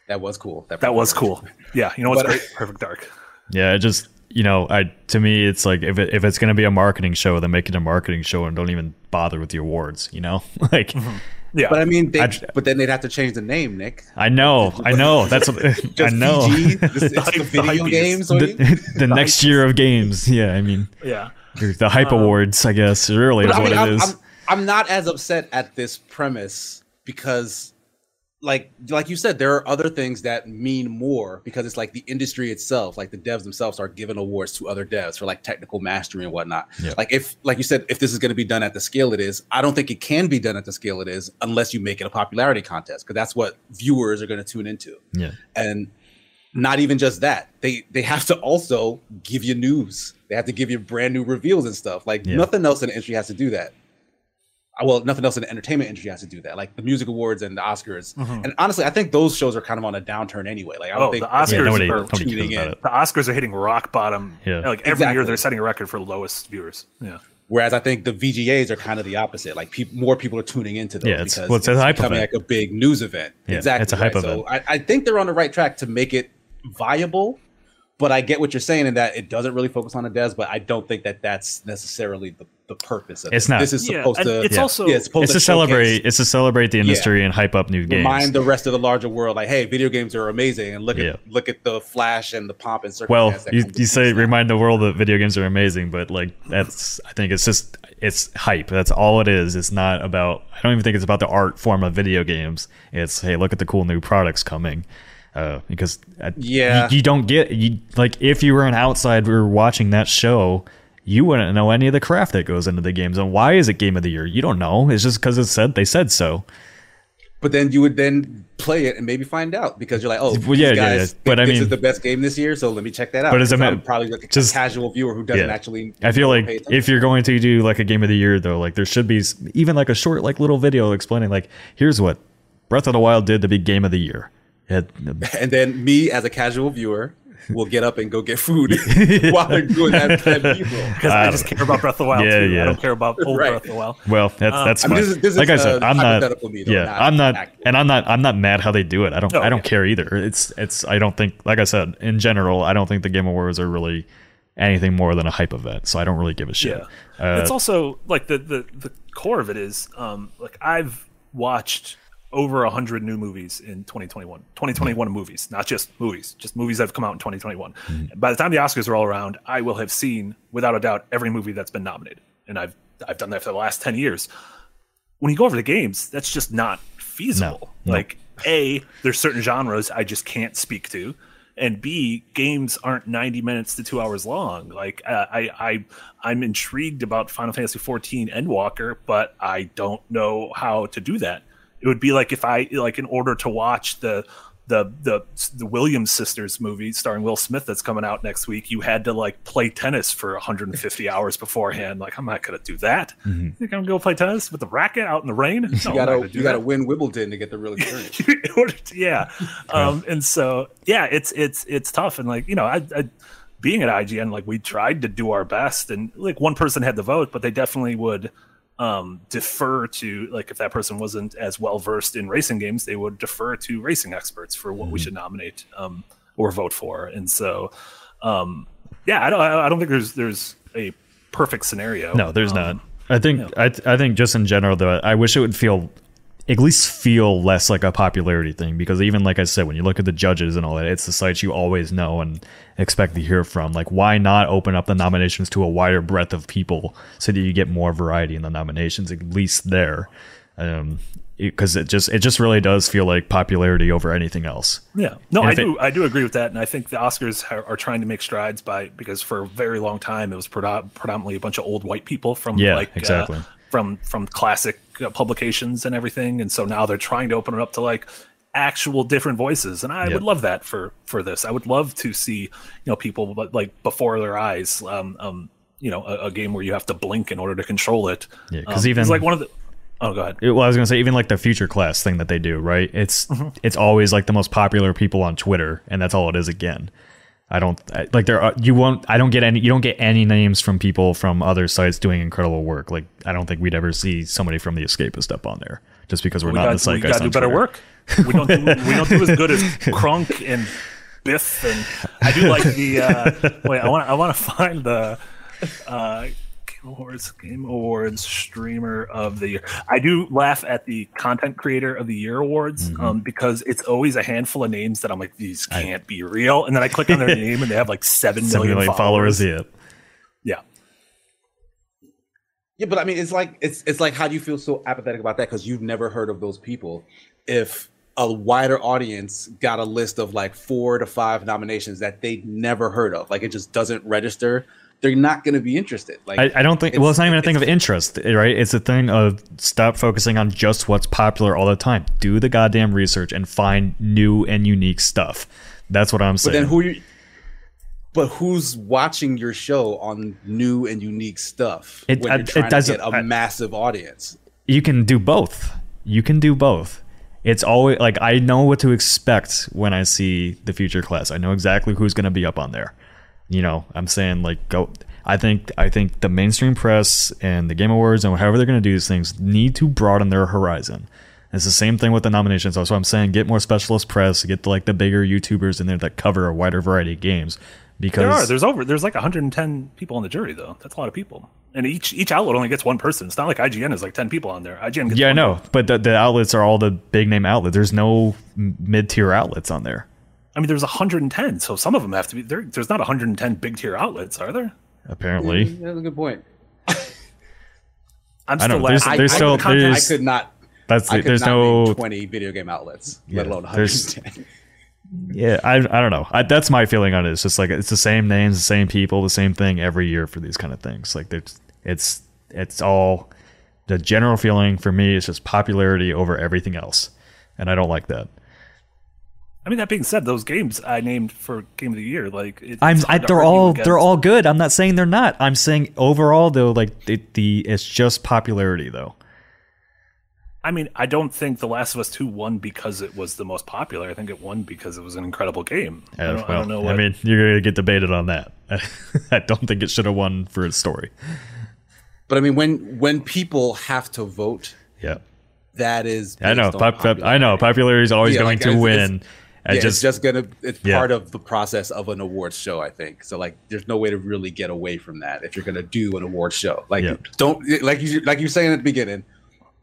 that was cool. That, that was cool. Yeah, you know what's but, great? Perfect Dark. Yeah, it just you know, I to me, it's like if it, if it's going to be a marketing show, then make it a marketing show and don't even bother with the awards. You know, like. Mm-hmm yeah, but I mean, they, but then they'd have to change the name, Nick. I know, I know. That's what I know. PG, this, it's the, the video games. The, the next year of games. Yeah, I mean, yeah, the hype um, awards. I guess really is I mean, what it I'm, is. I'm, I'm not as upset at this premise because like like you said, there are other things that mean more because it's like the industry itself, like the devs themselves are giving awards to other devs for like technical mastery and whatnot. Yeah. Like if like you said, if this is going to be done at the scale it is, I don't think it can be done at the scale it is unless you make it a popularity contest because that's what viewers are going to tune into. Yeah. And not even just that, they they have to also give you news. They have to give you brand new reveals and stuff. Like yeah. nothing else in the industry has to do that well, nothing else in the entertainment industry has to do that, like the music awards and the Oscars. Mm-hmm. And honestly, I think those shows are kind of on a downturn anyway. Like, I don't oh, think the Oscars yeah, are tuning in. The Oscars are hitting rock bottom. Yeah. Like every exactly. year, they're setting a record for lowest viewers. Yeah. Whereas I think the VGAs are kind of the opposite. Like pe- more people are tuning into those yeah, it's, because well, it's, it's a becoming event. like a big news event. Yeah, exactly. It's a hype right? event. So I, I think they're on the right track to make it viable but I get what you're saying in that it doesn't really focus on the devs, but I don't think that that's necessarily the, the purpose of It's it. not. This is Yeah, supposed and to. it's also- yeah, it's supposed It's to to celebrate. It's to celebrate the industry and hype up new games. Remind the rest of the larger world, like, hey, video games are amazing, and look Yeah. at look at the flash and the pomp and well, circumstance. that you, you say these now. remind the world that video games are amazing, but like that's I think it's just it's hype. That's all it is. It's not about. I don't even think it's about the art form of video games. It's hey, look at the cool new products coming. Uh, because uh, Yeah. you, you don't get you like if you were an outsider watching that show. You wouldn't know any of the craft that goes into the games, and why is it game of the year? You don't know. It's just because it said they said so. But then you would then play it and maybe find out because you're like, oh, Well, yeah, these yeah, yeah. But I this mean- is the best game this year, so let me check that out. But as a Because ma- I'm probably like a just- casual viewer who doesn't Yeah. actually. I feel like if you're going to do like a game of the year though, like there should be even like a short like little video explaining like here's what Breath of the Wild did to be game of the year. It, and then me as a casual viewer will get up and go get food while they're doing that, that B-roll. because I, just care about Breath of the Wild Yeah, too. yeah. I don't care about old Right. Breath of the Wild. well, that's that's I mean, this is- this is, like I said, uh, I'm not. hypothetical me, though, Yeah, not I'm not, accurate. and I'm not. I'm not mad how they do it. I don't. Oh, I don't yeah. care either. It's it's. I don't think. Like I said, in general, I don't think the Game Awards are really anything more than a hype event. So I don't really give a shit. Yeah, Uh, it's also like the the the core of it is um like I've watched over a hundred new movies in 2021 2021 movies not just movies just movies that have come out in 2021 by the time the oscars are all around i will have seen without a doubt every movie that's been nominated. And i've i've done that for the last 10 years. When you go over the games that's just not feasible. No, no. like a there's certain genres i just can't speak to. And b games aren't 90 minutes to two hours long. Like uh, i i i'm intrigued about final fantasy 14 endwalker but i don't know how to do that it would be like if i like in order to watch the the the the Williams sisters movie starring Will Smith that's coming out next week, you had to like play tennis for 150 hours beforehand. Like I'm not gonna do that. Mm-hmm. You think I'm gonna go play tennis with the racket out in the rain? No, You gotta you gotta that. win Wimbledon to get the real experience. To- yeah. Um, and so yeah, it's it's it's tough. And like you know, I, I being at IGN, like we tried to do our best, and like one person had the vote, but they definitely would um defer to like if that person wasn't as well versed in racing games they would defer to racing experts for what we Mm-hmm. should nominate um or vote for and so um yeah i don't i don't think there's there's a perfect scenario No, there's Um, not. I think I I think just in general though, I wish it would feel at least feel less like a popularity thing because even like I said, when you look at the judges and all that, it's the sites you always know and expect to hear from. Like, why not open up the nominations to a wider breadth of people so that you get more variety in the nominations, at least there. Um, because it just it just really does feel like popularity over anything else. Yeah, no, I if it- do. I do agree with that, and I think the Oscars are, are trying to make strides by because for a very long time it was predom- predominantly a bunch of old white people from Yeah, like uh, exactly. from from classic uh, publications and everything, and so now they're trying to open it up to like actual different voices, and I Yeah. would love that for for this. I would love to see you know people but, like before their eyes. Um, um, you know, a, a game where you have to blink in order to control it. Yeah, 'cause Um, even- like one of the. Oh, go ahead. Well, I was gonna say even like the future class thing that they do, right? It's Mm-hmm. it's always like the most popular people on Twitter, and that's all it is. Again, I don't I, like there. Are, you won't. I don't get any. You don't get any names from people from other sites doing incredible work. Like I don't think we'd ever see somebody from the Escapist up on there, just because we're we not got, the we zeitgeist. got to do better Twitter. work. We don't do we don't do as good as Crunk and Biff and I do like the uh, wait. I want I want to find the uh, Awards Game Awards streamer of the year. I do laugh at the content creator of the year awards Mm-hmm. um, because it's always a handful of names that I'm like these can't be real, and then I click on their name and they have like seven Seven million, million followers. followers. Yeah. Yeah. Yeah, but I mean, it's like it's it's like how do you feel so apathetic about that because you've never heard of those people? If a wider audience got a list of like four to five nominations that they'd never heard of, like it just doesn't register, they're not going to be interested. Like I, I don't think. well, It's- not even a thing of interest, eh, right? It's a thing of stop focusing on just what's popular all the time. Do the goddamn research and find new and unique stuff. That's what I'm saying. but then who? You, but who's watching your show on new and unique stuff It- when I- it doesn't- get a I- massive audience? you can do both. You can do both. It's always like I know what to expect when I see the future class. I know exactly who's going to be up on there. You know, I'm saying like go. I think I think the mainstream press and the Game Awards and however they're going to do these things need to broaden their horizon. It's the same thing with the nominations. That's why I'm saying get more specialist press, get the, like the bigger YouTubers in there that cover a wider variety of games. Because There are. There's over. There's like 110 people on the jury, though. That's a lot of people. and each each outlet only gets one person. It's not like IGN is like ten people on there. IGN gets Yeah, I know, vote. but the, the outlets are all the big name outlets. There's no mid tier outlets on there. I mean, there's 110, so some of them have to be there. There's not 110 big tier outlets, are there? Apparently, That's a good point. I'm still know, there's- laughing. there's I- still- the content- I could not. that's I the, could there's not no twenty video game outlets, let alone there's- 110. Yeah, I I don't know. I, that's my feeling on it. It's just like it's the same names, the same people, the same thing every year for these kind of things. Like it's it's it's all the general feeling for me is just popularity over everything else, and I don't like that. I mean, that being said, those games I named for game of the year, like it, I'm I, they're all against. they're all good. I'm not saying they're not. I'm saying overall though, like the, the it's just popularity though. I mean, I don't think The Last of Us 2 won because it was the most popular. I think it won because it was an incredible game. I, Uh, don't, I well, don't know what. I mean, you're gonna get debated on that. I don't think it should have won for its story. But I mean, when when people have to vote, Yeah, that is. I know. Pop, pop, I popularity. know. Popularity is always Yeah, going like, to it's- win. it's- and yeah, just, it's just gonna. It's Yeah. part of the process of an awards show, I think. So like, there's no way to really get away from that if you're gonna do an awards show. Like, Yeah. don't like you like you were saying at the beginning.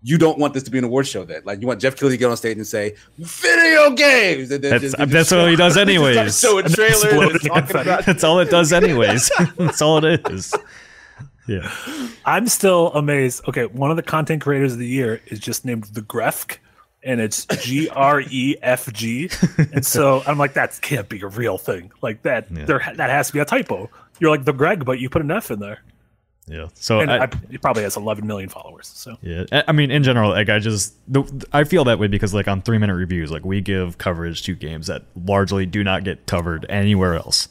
You don't want this to be an awards show. Then, like, you want Geoff Keighley to get on stage and say "video games." And then That's- just- uh, that's what he does anyways. Showing And then trailers and exploding talking confetti. about. that's all it does, anyways. that's all it is. Yeah. I'm still amazed. Okay, one of the content creators of the year is just named the Grefg, and it's G R E F G. And so I'm like, that can't be a real thing. Like that, Yeah. there that has to be a typo. You're like the Greg, but you put an F in there, Yeah. So and I, I, it probably has 11 million followers. So Yeah, I- mean, in general, like I just, the, I feel that way because, like, on three minute reviews, like we give coverage to games that largely do not get covered anywhere else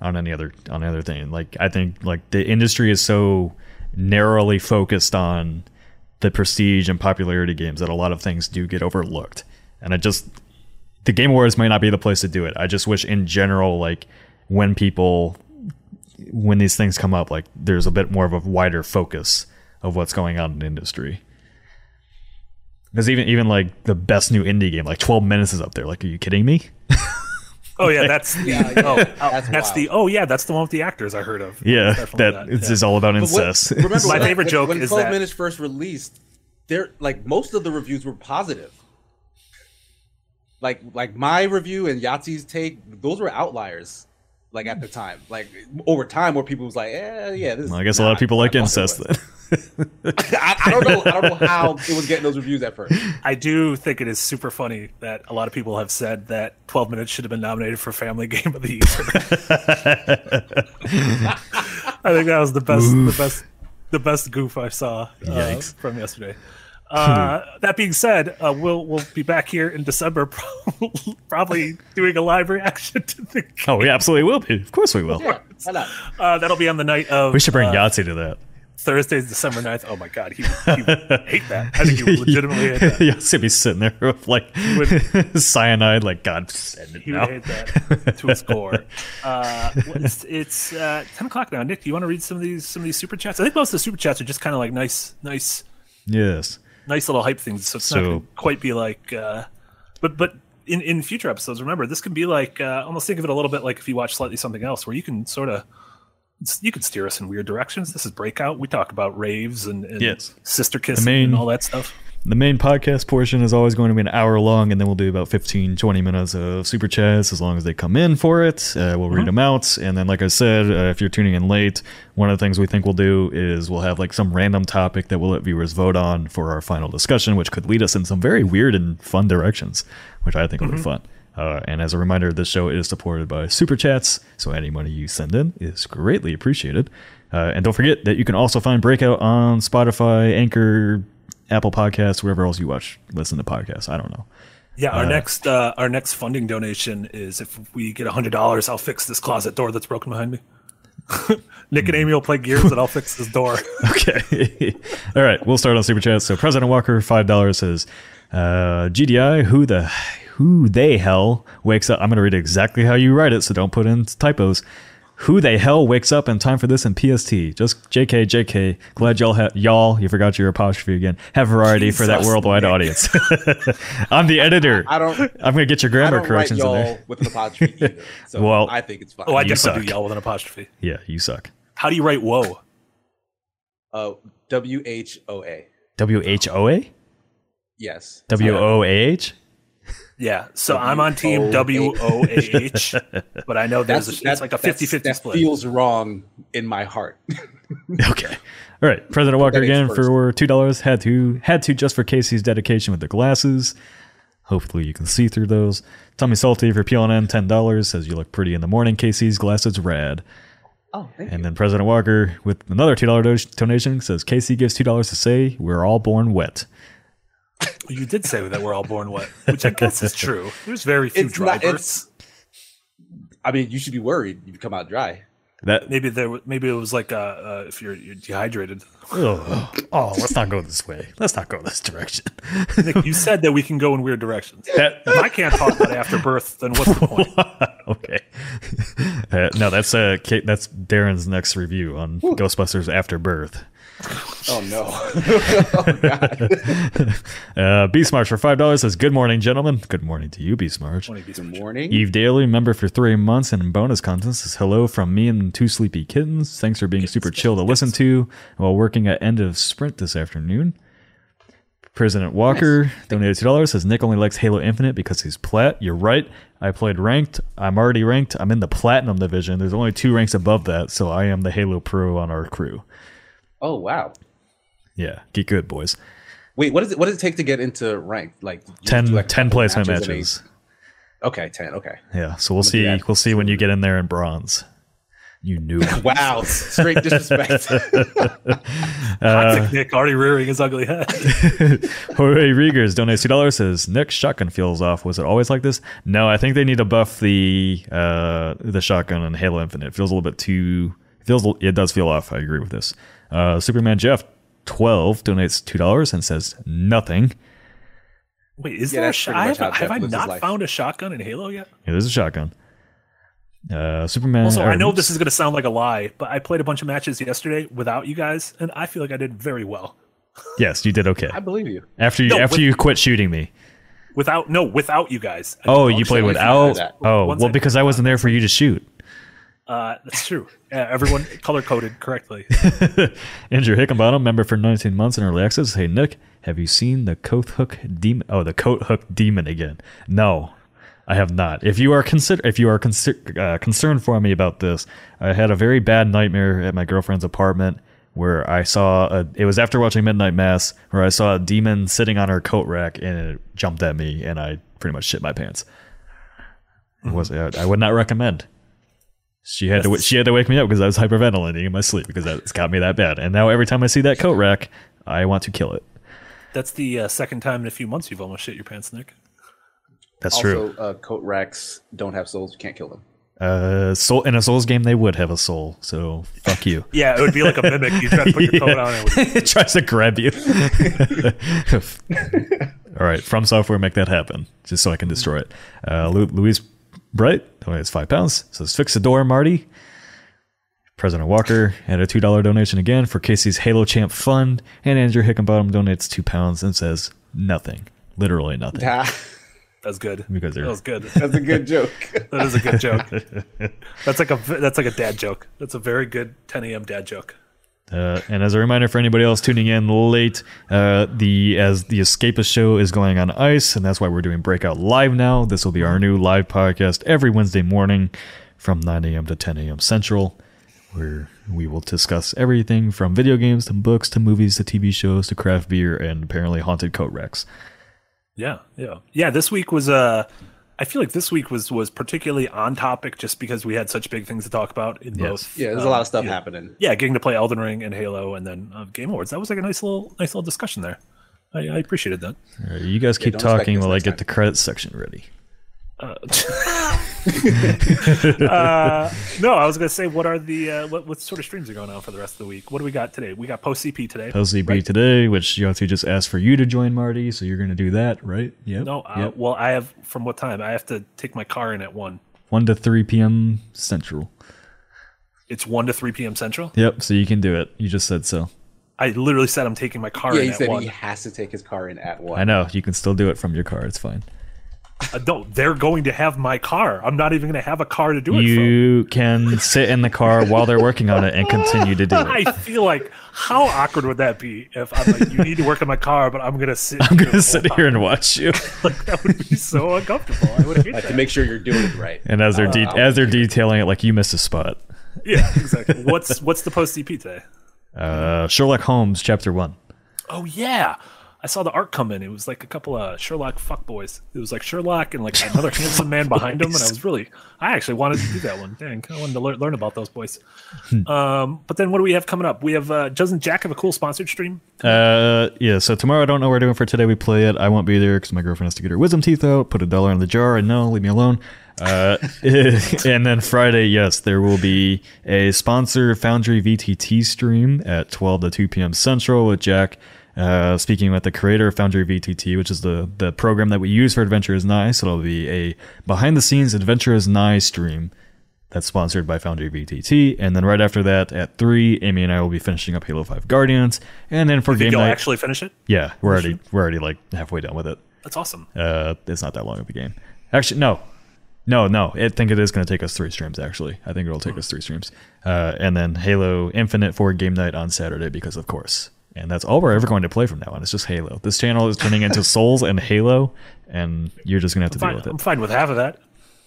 on any other on any other thing. Like, I think like the industry is so narrowly focused on the prestige and popularity games that a lot of things do get overlooked, and I just, the Game Awards might not be the place to do it. I just wish, in general, like when people when these things come up, like there's a bit more of a wider focus of what's going on in industry. Because even even like the best new indie game, like 12 minutes is up there. Like, are you kidding me? Oh yeah, that's the Yeah, yeah. oh, oh That's that's, the oh yeah, that's the one with the actors I heard of. Yeah, Definitely that that, it's yeah. just all about But what- incest. remember, My when- favorite when- joke when is 12 that- minutes first released, there like most of the reviews were positive. Like like my review and Yahtzee's take, those were outliers. Like at the time, like over time, where people was like, "Yeah, yeah." This Well, I guess a lot of people like what I thought incest. Then. I, I don't know. I don't know how it was getting those reviews at first. I do think it is super funny that a lot of people have said that 12 minutes should have been nominated for Family Game of the Year. I think that was the best, the best, the best goof I saw uh, from yesterday. Uh, that being said, uh, we'll we'll be back here in December, probably doing a live reaction to the. Game. oh, we absolutely will be. Of course, we will. Yeah. Uh, that'll be on the night of We should bring uh, Yahtzee to that. Thursday, December 9th. Oh my god, he, he would hate that. I think he would legitimately hate that. Yahtzee be sitting there with like cyanide. Like God, send it He would now. hate that to his core. Uh, it's it's uh, ten o'clock now. Nick, do you want to read some of these some of these super chats? I think most of the super chats are just kind of like nice, nice, Yes. Nice little hype things. So it's So- not gonna quite be like, uh, but but in in future episodes, remember this can be like uh, almost think of it a little bit like if you watch slightly something else, where you can sort of. You can steer us in weird directions. This is Breakout. We talk about raves and, and Yes. sister kissing main- and all that stuff. The main podcast portion is always going to be an hour long, and then we'll do about 15, 20 minutes of super chats as long as they come in for it. Uh, we'll read them out. And then, like I said, uh, if you're tuning in late, one of the things we think we'll do is we'll have like some random topic that we'll let viewers vote on for our final discussion, which could lead us in some very weird and fun directions, which I think will be fun. Uh, and as a reminder, this show is supported by super chats, so any money you send in is greatly appreciated. Uh, and don't forget that you can also find Breakout on Spotify, Anchor, Apple Podcasts, wherever else you watch, listen to podcasts. I don't know. Yeah, our next uh, our next funding donation is if we get hundred dollars, I'll fix this closet door that's broken behind me. Nick and Amy will play Gears, and I'll fix this door. Okay. All right, we'll start on super chat. So President Walker, five dollars says, uh, "GDI, who the who they hell wakes up?" I'm going to read exactly how you write it, so don't put in typos. Who the hell wakes up in time for this in PST? Just JK, JK. Glad y'all ha- y'all you forgot your apostrophe again. Have variety for that worldwide Nick. audience. I'm the editor. I don't. I'm going to get your I grammar don't corrections in y'all there. with an apostrophe either. So Well- well, I think it's fine. Oh, I You definitely do suck. y'all with an apostrophe. Yeah, you suck. How do you write whoa? Uh, W H O A. W H O A? Yes. W O A H? Yeah, so I'm on team W O A H, but I know there's That's, a, it's like a 50 50 split. feels wrong in my heart. Okay. All right. President Walker again first. for two dollars. Had to had to just for KC's dedication with the glasses. Hopefully you can see through those. Tommy Salty for PLN ten dollars says you look pretty in the morning. KC's glasses rad. oh, thank you. And then President Walker with another two dollar donation says KC gives two dollars to say we're all born wet. You did say that we're all born wet, which I guess is true. There's very few It's dry not- births. I mean, you should be worried. You come out dry. That Maybe there, maybe it was like uh, uh, if you're, you're dehydrated. oh, let's not go this way. Let's not go this direction. Nick, you said that we can go in weird directions. That If I can't talk about after birth, then what's the point? okay. Uh, no, that's uh, Kate, that's Darren's next review on Ghostbusters After Birth. Oh no. Uh, Beast March for five dollars says, "Good morning, gentlemen. Good morning to you, Beast March." Good morning. Eve Daily, member for three months and bonus content says, "Hello from me and two sleepy kittens. Thanks for being super chill to listen to while working at end of sprint this afternoon." President Walker donated two dollars. Says Nick only likes Halo Infinite because he's plat. You're right. I played ranked. I'm already ranked. I'm in the platinum division. There's only two ranks above that, so I am the Halo Pro on our crew. Oh wow. Yeah, get good, boys. Wait, what does it what does it take to get into rank? Like you 10, like, 10 placement and a- matches. Okay, ten. Okay. Yeah, so we'll see. that. We'll see when you get in there in bronze. You knew. Wow, straight disrespect. Toxic Nick already rearing his ugly head. Jorge Riegers donates two dollars. Says Nick shotgun feels off. Was it always like this? No, I think they need to buff the uh, the shotgun in Halo Infinite. It feels a little bit too. Feels it does feel off. I agree with this. Uh, Superman Jeff twelve donates two dollars and says nothing. Wait, is Yeah, there a that's shot? pretty I have, have I Jeff lives his not found a shotgun in Halo yet? Yeah, there's a shotgun. Uh, Superman. Also, I know this is going to sound like a lie, but I played a bunch of matches yesterday without you guys, and I feel like I did very well. Yes, you did okay. I believe you. After you No, after with- you quit shooting me. Without no, without you guys. I Oh, you played without. Oh, Once well, I- because I wasn't there for you to shoot. Uh, that's true. Yeah, everyone color coded correctly. Andrew Hickenbottom, member for 19 months in early access. Hey Nick, have you seen the coat hook demon? Oh, the coat hook demon again? No, I have not. If you are consider, if you are uh, concerned for me about this, I had a very bad nightmare at my girlfriend's apartment where I saw a. It was after watching Midnight Mass, where I saw a demon sitting on her coat rack and it jumped at me, and I pretty much shit my pants. It was I would not recommend. She had to she had to wake me up because I was hyperventilating in my sleep because that's got me that bad. And now every time I see that coat rack, I want to kill it. That's the uh, second time in a few months you've almost shit your pants, Nick. That's true. Also, uh, coat racks don't have souls. You can't kill them. Uh, soul in a Souls game, they would have a soul. So fuck you. Yeah, it would be like a mimic. You try to put your coat on. It would, it tries to grab you. All right, FromSoftware, make that happen, just so I can destroy it. Uh, Lu- Louise Bright, oh, it's five pounds. Says fix the door, Marty. President Walker had a two dollar donation again for KC's Halo Champ Fund, and Andrew Hickenbottom donates two pounds and says nothing, literally nothing, that's good. because That was good. That's a good joke. That is a good joke. That's like a that's like a dad joke. That's a very good 10 a.m. dad joke. Uh, and as a reminder for anybody else tuning in late, uh, the as the Escapist show is going on ice, and that's why we're doing Breakout Live now. This will be our new live podcast every Wednesday morning from 9 a.m. to 10 a.m. Central, where we will discuss everything from video games to books to movies to TV shows to craft beer and apparently haunted coat wrecks. Yeah, yeah, yeah. This week was uh, I feel like this week was was particularly on topic just because we had such big things to talk about in Yes. both. Yeah, there's um, a lot of stuff yeah, happening. Yeah, getting to play Elden Ring and Halo, and then uh, Game Awards. That was like a nice little nice little discussion there. I, I appreciated that. All right, you guys keep don't talking while I get time. the credits section ready. uh, no, I was gonna say, what are the uh, what what sort of streams are going on for the rest of the week? What do we got today? We got post CP today. LCB today, which Yahtzee just asked for you to join, Marty. So you're going to do that, right? Yep. No, uh, Yep. well, I have from what time? I have to take my car in at one. 1 to 3 p.m. Central. It's one to three p.m. Central. Yep, so you can do it. You just said so. I literally said I'm taking my car Yeah, in he at said one. he has to take his car in at one. I know. You can still do it from your car. It's fine. Uh, no, they're going to have my car. I'm not even going to have a car to do it You can sit in the car while they're working on it and continue to do it. I feel like how awkward would that be if I'm like, you need to work on my car, but I'm going to sit. I'm gonna sit here and watch you. Like that would be so uncomfortable. I would hate Like that. to make sure you're doing it right. And as they're de- Uh, as they're detailing it, like you missed a spot. yeah, exactly. What's what's the post DP today? Uh, Sherlock Holmes, chapter one. Oh yeah. I saw the art come in. It was like a couple of Sherlock fuckboys. It was like Sherlock and like another handsome man behind him, and I was really, I actually wanted to do that one. Dang, I wanted to learn, learn about those boys. um, but then what do we have coming up? We have uh, doesn't Jack have a cool sponsored stream? Uh, yeah. So tomorrow, I don't know what we're doing for today. We play it. I won't be there because my girlfriend has to get her wisdom teeth out. Put a dollar in the jar, and no, leave me alone. Uh, and then Friday, yes, there will be a sponsor Foundry VTT stream at 12 to 2 p.m. Central with Jack. Uh, speaking with the creator of Foundry VTT, which is the, the program that we use for Adventure is Nigh. So it'll be a behind the scenes Adventure is Nigh stream that's sponsored by Foundry VTT. And then right after that, at 3, Amy and I will be finishing up Halo 5 Guardians. And then for Think game you'll night. actually finish it? Yeah, we're already we're already like halfway done with it. That's awesome. Uh, it's not that long of a game. Actually, no, no, no. I think it is going to take us three streams. Actually, I think it'll take us three streams. Uh, and then Halo Infinite for game night on Saturday because of course. And that's all we're ever going to play from now on. It's just Halo. This channel is turning into Souls and Halo, and you're just gonna have to Fine, deal with it. I'm fine with half of that.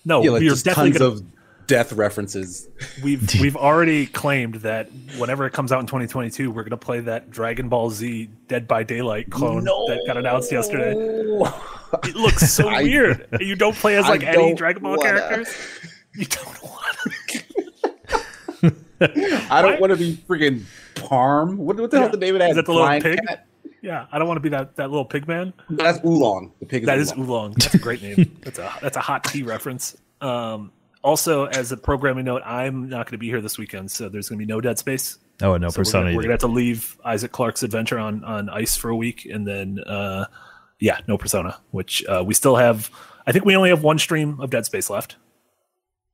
No, Yeah, like we're definitely tons gonna, of death references. we've we've already claimed that whenever it comes out in 2022, we're gonna play that Dragon Ball Z Dead by Daylight clone that got announced yesterday. It looks so I- weird. You don't play as like any Dragon Ball wanna. characters. You don't want. I don't want to be freaking Parm. What, what the hell's the name of that? Is that the little pig? cat? Yeah, I don't want to be that, that little pig man. That's Oolong. The pig is That is Oolong. oolong. That's a great name. That's a that's a hot tea reference. Um, also, as a programming note, I'm not going to be here this weekend, so there's going to be no Dead Space. Oh, no So Persona. we're gonna have to leave Isaac Clarke's adventure on on ice for a week, and then uh, yeah, no Persona. Which uh, we still have. I think we only have one stream of Dead Space left.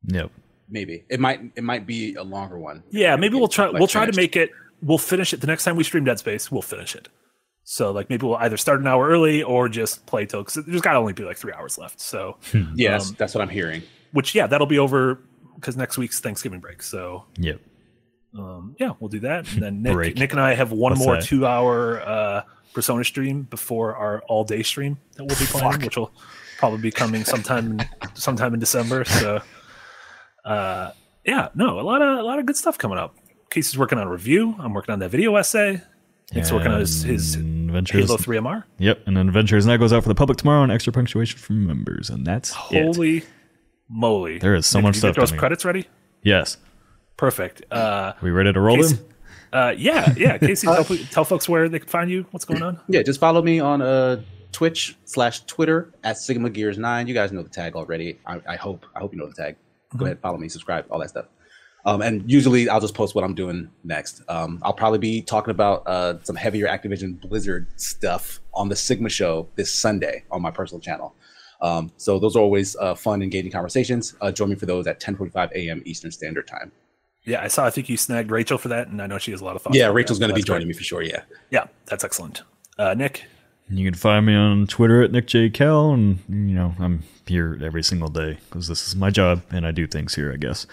Yep. Maybe it might it might be a longer one. Yeah, maybe we'll try. Like we'll try to make it. We'll finish it the next time we stream Dead Space. We'll finish it. So like maybe we'll either start an hour early or just play till because there's got to only be like three hours left. So Yes, Um, that's what I'm hearing. which yeah, that'll be over because next week's Thanksgiving break. So Yep. um, yeah, we'll do that. And then Nick, Nick and I have one What's more that? two hour uh, Persona stream before our all day stream that we'll be playing, which will probably be coming sometime in, sometime in December. So uh, yeah, no, a lot of a lot of good stuff coming up. KC's working on a review. I'm working on that video essay. Nick's working on his, his And Adventures. Halo 3 MR. Yep. And then Adventure is Nigh goes out for the public tomorrow, and extra punctuation from members, and that's it. Holy moly! There is so Nick, much stuff Get those credits ready. Yes. Perfect. Uh, we ready to roll KC, them? uh, yeah, yeah. KC, tell, tell folks where they can find you. What's going on? Yeah, just follow me on uh Twitch slash Twitter at Sigma Gears Nine. You guys know the tag already. I, I hope I hope you know the tag. Go ahead, follow me, subscribe, all that stuff. Um, and usually I'll just post what I'm doing next. Um, I'll probably be talking about uh, some heavier Activision Blizzard stuff on the Sigma show this Sunday on my personal channel. Um, so those are always uh, fun, engaging conversations. Uh, join me for those at 10:45 a.m. Eastern Standard Time. Yeah, I saw. I think you snagged Rachel for that, and I know she has a lot of thoughts. Yeah, Rachel's going to be That's great. joining me for sure. Yeah. Yeah, that's excellent. Uh, Nick, You can find me on Twitter at Nick J. Cal, and you know I'm here every single day because this is my job, and I do things here. I guess.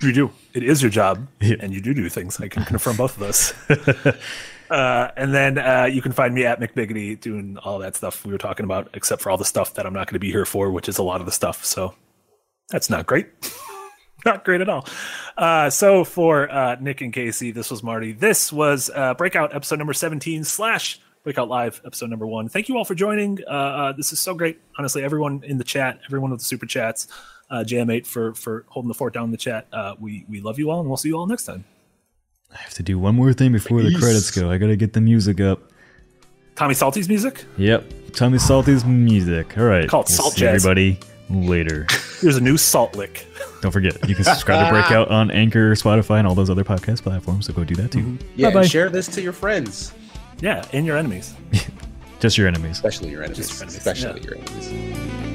you do. It is your job, Yeah. and you do do things. I can confirm both of those. uh, and then uh, you can find me at McBiggity doing all that stuff we were talking about, except for all the stuff that I'm not going to be here for, which is a lot of the stuff. So that's not great. not great at all. Uh, so for uh, Nick and KC, this was Marty. This was uh, Breakout episode number 17 slash Breakout Live episode number one. Thank you all for joining. Uh, uh, this is so great. Honestly, everyone in the chat, everyone with the super chats, uh, JM8 for for holding the fort down in the chat. Uh, we we love you all, and we'll see you all next time. I have to do one more thing before the credits go. I gotta get the music up. Tommy Salty's music. Yep. Tommy Salty's music. All right. Called We'll Salt see Jazz. Everybody later. There's a new Salt Lick. Don't forget, you can subscribe to Breakout on Anchor, Spotify, and all those other podcast platforms. So go do that too. Yeah. Bye-bye. Share this to your friends, Yeah, and your enemies. Just your enemies. especially your enemies. your enemies, Especially yeah. your enemies.